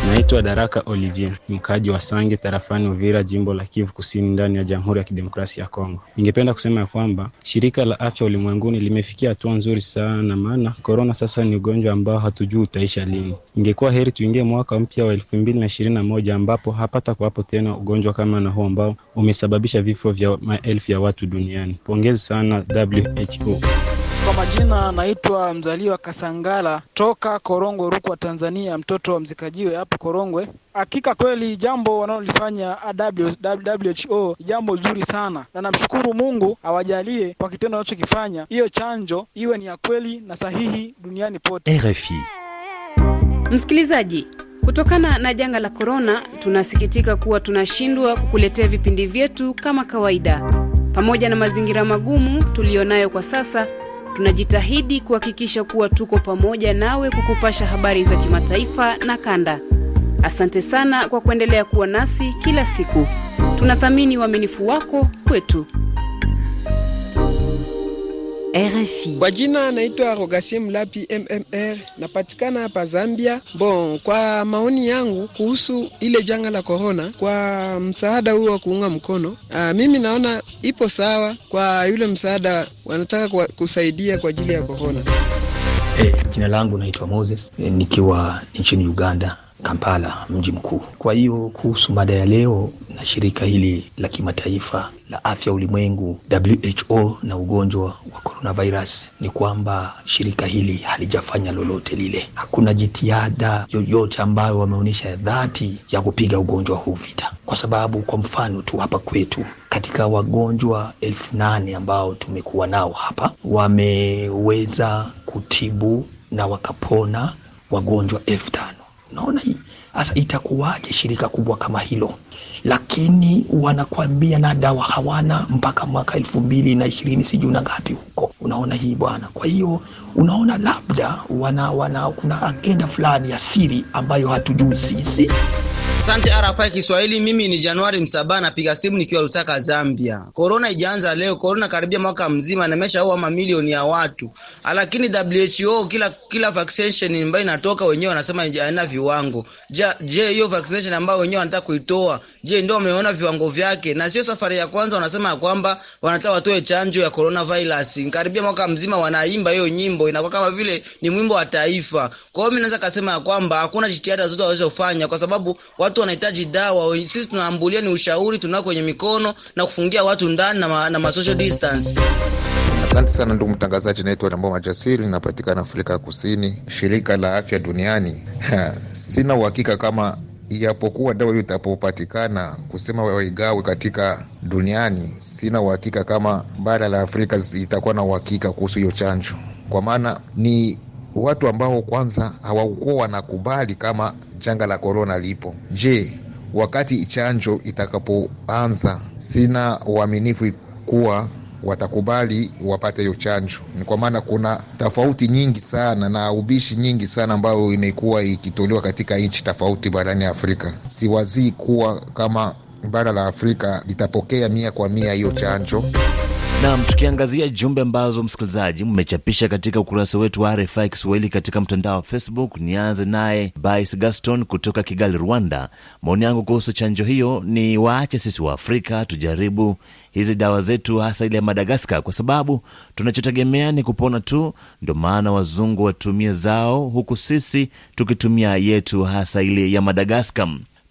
Naitwa Daraka Olivier, mkaaji wa Sange tarafani Uvira, jimbo la Kivu Kusini, ndani ya Jamhuri ya Kidemokrasia ya Kongo. Ningependa kusema ya kwamba shirika la afya ulimwenguni limefikia hatua nzuri sana, maana korona sasa ni ugonjwa ambao hatujui utaisha lini. Ingekuwa heri tuingie mwaka mpya wa elfu mbili na ishirini na moja ambapo hapata kuwapo tena ugonjwa kama na huo ambao umesababisha vifo vya maelfu ya watu duniani. Pongezi sana WHO. Majina naitwa Mzaliwa Kasangala toka Korongwe, Rukwa, Tanzania, mtoto wa mzikajiwe hapo Korongwe. Hakika kweli jambo wanalolifanya WHO jambo zuri sana, na namshukuru Mungu awajalie kwa kitendo wanachokifanya, hiyo chanjo iwe ni ya kweli na sahihi duniani pote. RFI. Msikilizaji, kutokana na janga la korona, tunasikitika kuwa tunashindwa kukuletea vipindi vyetu kama kawaida. Pamoja na mazingira magumu tuliyonayo kwa sasa tunajitahidi kuhakikisha kuwa tuko pamoja nawe kukupasha habari za kimataifa na kanda. Asante sana kwa kuendelea kuwa nasi kila siku. Tunathamini uaminifu wako kwetu. RFI. Kwa jina naitwa Rogasie Mlapi MMR, napatikana hapa Zambia. Bon, kwa maoni yangu kuhusu ile janga la korona, kwa msaada huo wa kuunga mkono, aa, mimi naona ipo sawa kwa yule msaada wanataka kwa, kusaidia kwa ajili ya korona. Eh, jina langu naitwa Moses eh, nikiwa nchini Uganda Kampala, mji mkuu. Kwa hiyo kuhusu mada ya leo na shirika hili la kimataifa la afya ulimwengu WHO na ugonjwa wa coronavirus, ni kwamba shirika hili halijafanya lolote lile. Hakuna jitihada yoyote ambayo wameonyesha dhati ya kupiga ugonjwa huu vita, kwa sababu kwa mfano tu hapa kwetu katika wagonjwa elfu nane ambao tumekuwa nao hapa wameweza kutibu na wakapona wagonjwa elfu tano. Unaona hii sasa, itakuwaje shirika kubwa kama hilo, lakini wanakwambia na dawa hawana mpaka mwaka elfu mbili na ishirini sijui na ngapi huko. Unaona hii bwana. Kwa hiyo unaona labda wana, wana kuna agenda fulani ya siri ambayo hatujui sisi. Asante RFI Kiswahili. Mimi ni Januari Msaba, napiga simu nikiwa Lusaka, Zambia. Korona ijaanza leo, korona karibia mwaka mzima na imeshaua mamilioni ya watu, lakini WHO kila kila vaccination ambayo inatoka wenyewe wanasema haina viwango. Je, hiyo vaccination ambayo wenyewe wanataka kuitoa, je, ndio wameona viwango vyake? Na sio safari ya kwanza wanasema ya kwamba wanataka watoe chanjo ya coronavirus. Karibia mwaka mzima wanaimba hiyo nyimbo, inakuwa kama vile ni mwimbo wa taifa. Kwa hiyo mimi naweza kusema ya kwamba hakuna jitihada zote wawezofanya kwa sababu watu wanahitaji dawa. Sisi tunaambulia ni ushauri tunao kwenye mikono na kufungia watu ndani na, ma, na ma social distance. Asante sana ndugu mtangazaji, naitwa Nambo Majasiri, napatikana Afrika ya Kusini, shirika la afya duniani. Sina uhakika kama ijapokuwa dawa hiyo itapopatikana kusema waigawe katika duniani, sina uhakika kama bara la Afrika itakuwa na uhakika kuhusu hiyo chanjo, kwa maana ni watu ambao kwanza hawakuwa wanakubali kama janga la korona lipo. Je, wakati chanjo itakapoanza, sina uaminifu kuwa watakubali wapate hiyo chanjo. Ni kwa maana kuna tofauti nyingi sana na ubishi nyingi sana ambayo imekuwa ikitolewa katika nchi tofauti barani Afrika. Siwazii kuwa kama bara la Afrika litapokea mia kwa mia hiyo chanjo. Nam, tukiangazia jumbe ambazo msikilizaji mmechapisha katika ukurasa wetu wa RFI Kiswahili katika mtandao wa Facebook. Nianze naye Bais Gaston kutoka Kigali, Rwanda. Maoni yangu kuhusu chanjo hiyo ni waache sisi wa Afrika tujaribu hizi dawa zetu, hasa ile ya Madagaskar, kwa sababu tunachotegemea ni kupona tu. Ndo maana wazungu watumie zao, huku sisi tukitumia yetu, hasa ile ya Madagaskar.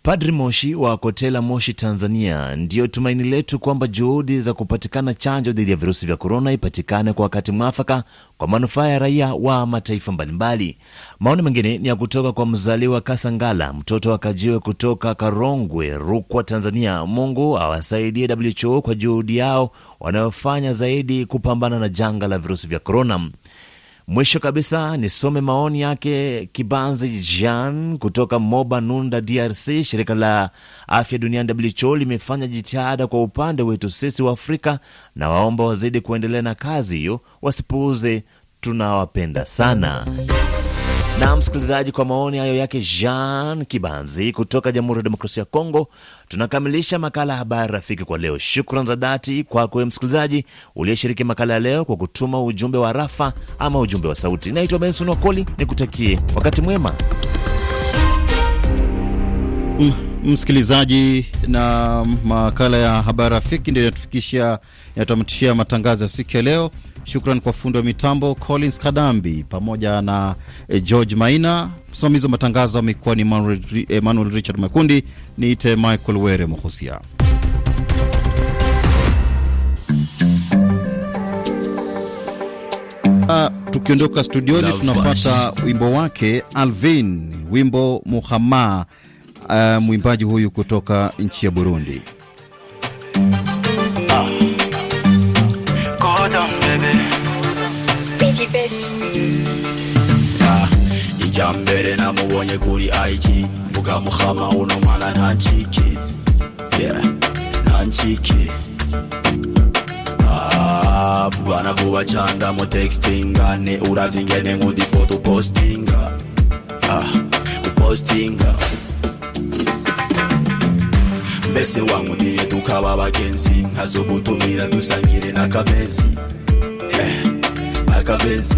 Padri Moshi wa Kotela, Moshi, Tanzania, ndiyo tumaini letu kwamba juhudi za kupatikana chanjo dhidi ya virusi vya korona ipatikane kwa wakati mwafaka kwa manufaa ya raia wa mataifa mbalimbali. Maoni mengine ni ya kutoka kwa mzaliwa Kasangala, mtoto wa Kajiwe kutoka Karongwe, Rukwa, Tanzania. Mungu awasaidie WHO kwa juhudi yao wanayofanya zaidi kupambana na janga la virusi vya korona. Mwisho kabisa nisome maoni yake Kibanzi Jean kutoka Moba Nunda, DRC. Shirika la afya duniani WHO limefanya jitihada kwa upande wetu sisi wa Afrika, na waomba wazidi kuendelea na kazi hiyo, wasipuuze. Tunawapenda sana. Na msikilizaji, kwa maoni hayo yake Jean Kibanzi kutoka Jamhuri ya Demokrasia ya Kongo, tunakamilisha makala ya habari rafiki kwa leo. Shukran za dhati kwako msikilizaji uliyeshiriki makala ya leo kwa kutuma ujumbe wa rafa ama ujumbe wa sauti. Naitwa Benson Wakoli, nikutakie wakati mwema. M msikilizaji, na makala ya habari rafiki ndio inatufikisha inatamatishia matangazo ya siku ya leo. Shukran kwa fundi wa mitambo Collins Kadambi pamoja na eh, George Maina. Msimamizi wa matangazo amekuwa ni Emmanuel, Richard Makundi. Niite Michael Were Muhusia. Uh, tukiondoka studioni tunapata wimbo wake Alvin, wimbo Muhama, uh, mwimbaji huyu kutoka nchi ya Burundi. Ijya mbere namubonye kuri IG vuga muhama uno mwana ntancike yeah, ntancike Ah, vuba na vuba canga mu textingane uravye ingene nkunda ifoto upostinga. Ah, upostinga. Mbese wankundiye tukaba abagenzi nkazogutumira dusangire n'akabenzi eh, akabenzi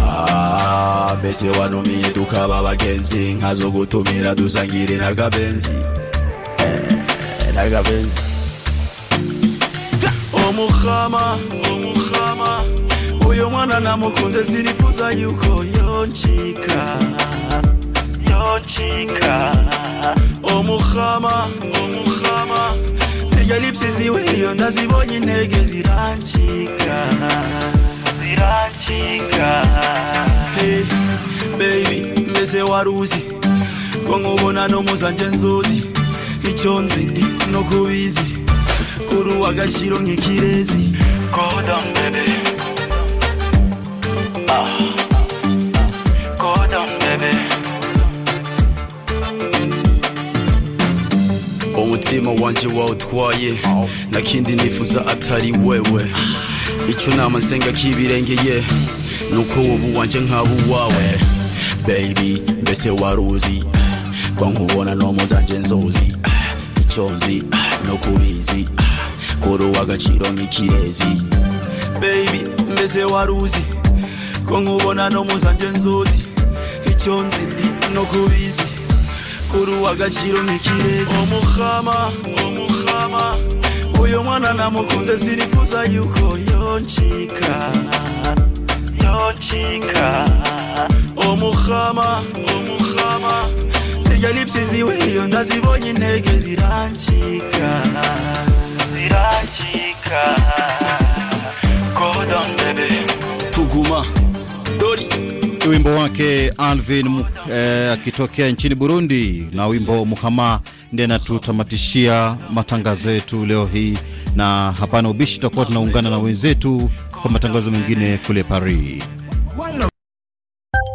Ah, mbese wanumiye tukaba abagenzi nkazogutumira dusangire n'akabenzi eh, n'akabenzi Ska! omuhama omuhama uyu mwana namukunze sinifuza yuko yoncika yoncika omuhama omuhama zirya lipsi ziwe iyo ndazibonye intege zirancika zirancika hey, baby mbese waruzi. Ko nkubona no muzanje nzuzi. Icyo nzi no kubizi. Kuri uw'agaciro nk'ikirezi baby. Ah. Umutima wanje wawutwaye na kindi nifuza atari wewe. Icyo nama nsenga kibirengeye nuko ubu wanje nkaba uwawe. Baby mbese waruzi ko nkubona no muzanje nzuzi icyo nzi no kubizi kuri uw'agaciro nk'ikirezi. Baby mbese waruzi ko nkubona no muzanje nzuzi icyo nzi no kubizi mukuru w'agaciro nk'ikirezi umuhama umuhama uyu mwana namukunze sinifuza yuko yoncika yoncika umuhama umuhama zijya nipsiziwe iyo ndazibonye intege zirancika zirancika godon bebe tuguma. Dori. Wimbo wake Alvin eh, akitokea nchini Burundi na wimbo Muhama ndiye anatutamatishia matangazo yetu leo hii, na hapana ubishi, tutakuwa tunaungana na wenzetu kwa matangazo mengine kule Paris.